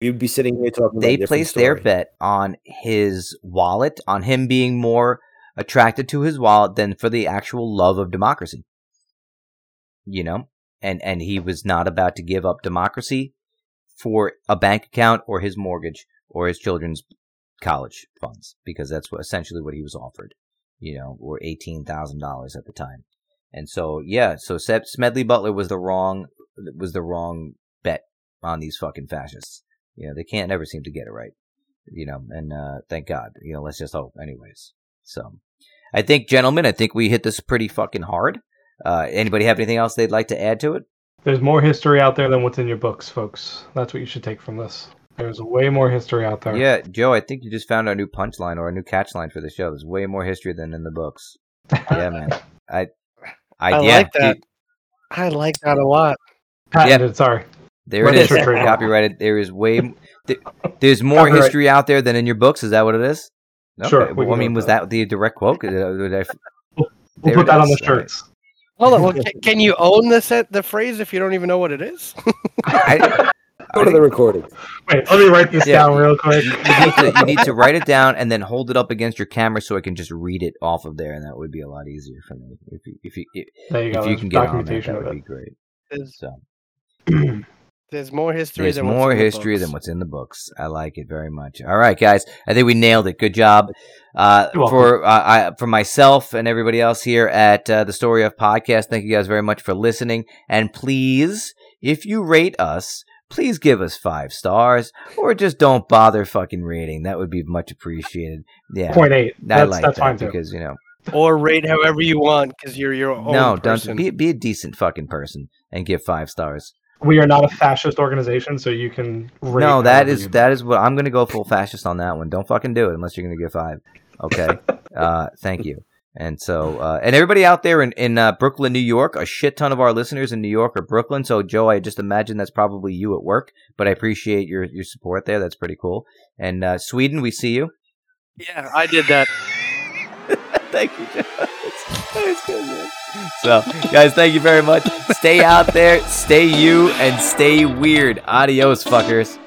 we'd be sitting here talking. they about a different placed their bet on his wallet, on him being more attracted to his wallet than for the actual love of democracy. You know, and and he was not about to give up democracy for a bank account or his mortgage or his children's college funds because that's what essentially what he was offered. You know, or eighteen thousand dollars at the time. And so yeah, so Smedley Butler was the wrong was the wrong bet on these fucking fascists. You know, they can't never seem to get it right. You know, and uh thank God. You know, let's just hope anyways. So I think gentlemen, I think we hit this pretty fucking hard. Uh anybody have anything else they'd like to add to it? There's more history out there than what's in your books, folks. That's what you should take from this. There's way more history out there. Yeah, Joe, I think you just found our new punchline or a new catchline for the show. There's way more history than in the books. Yeah, man. I I, I yeah, like that. dude, I like that a lot. Patented, sorry. There it is. Copyrighted. There is way m- there- there's more Copyright. history out there than in your books. Is that what it is? Sure, we Well, I mean, was with that the direct quote? Did uh, I- We'll put it that on the is. All right. shirts. Hold on. Well, can, can you own the set, the phrase if you don't even know what it is? I, Go to the recording. Wait, let me write this Yeah. down real quick. you, you need to, you need to write it down and then hold it up against your camera so I can just read it off of there, and that would be a lot easier for me. If you if you if, There you go. if you can get on that, documentation that would be great. So there's more history there's than what's more in the history than books. what's in the books. I like it very much. All right, guys, I think we nailed it. Good job. Uh, for uh, I, for myself and everybody else here at uh, the Story of Podcast, thank you guys very much for listening. And please, if you rate us, please give us five stars, or just don't bother fucking rating. That would be much appreciated. Yeah, Point eight. I That's, like that's that fine too. because you know, Or rate however you want because you're your own no, person. don't be be a decent fucking person and give five stars. We are not a fascist organization, so you can. No, that is you. that is what I'm gonna go full fascist on that one. Don't fucking do it unless you're gonna give five. Okay, uh, thank you. And so, uh, and everybody out there in in uh, Brooklyn, New York, a shit ton of our listeners in New York or Brooklyn. So, Joe, I just imagine that's probably you at work, but I appreciate your your support there. That's pretty cool. And uh, Sweden, we see you. Yeah, I did that. Thank you, Joe. That's, that's good, man. So, guys, thank you very much. Stay out there, stay you, and stay weird. Adios, fuckers.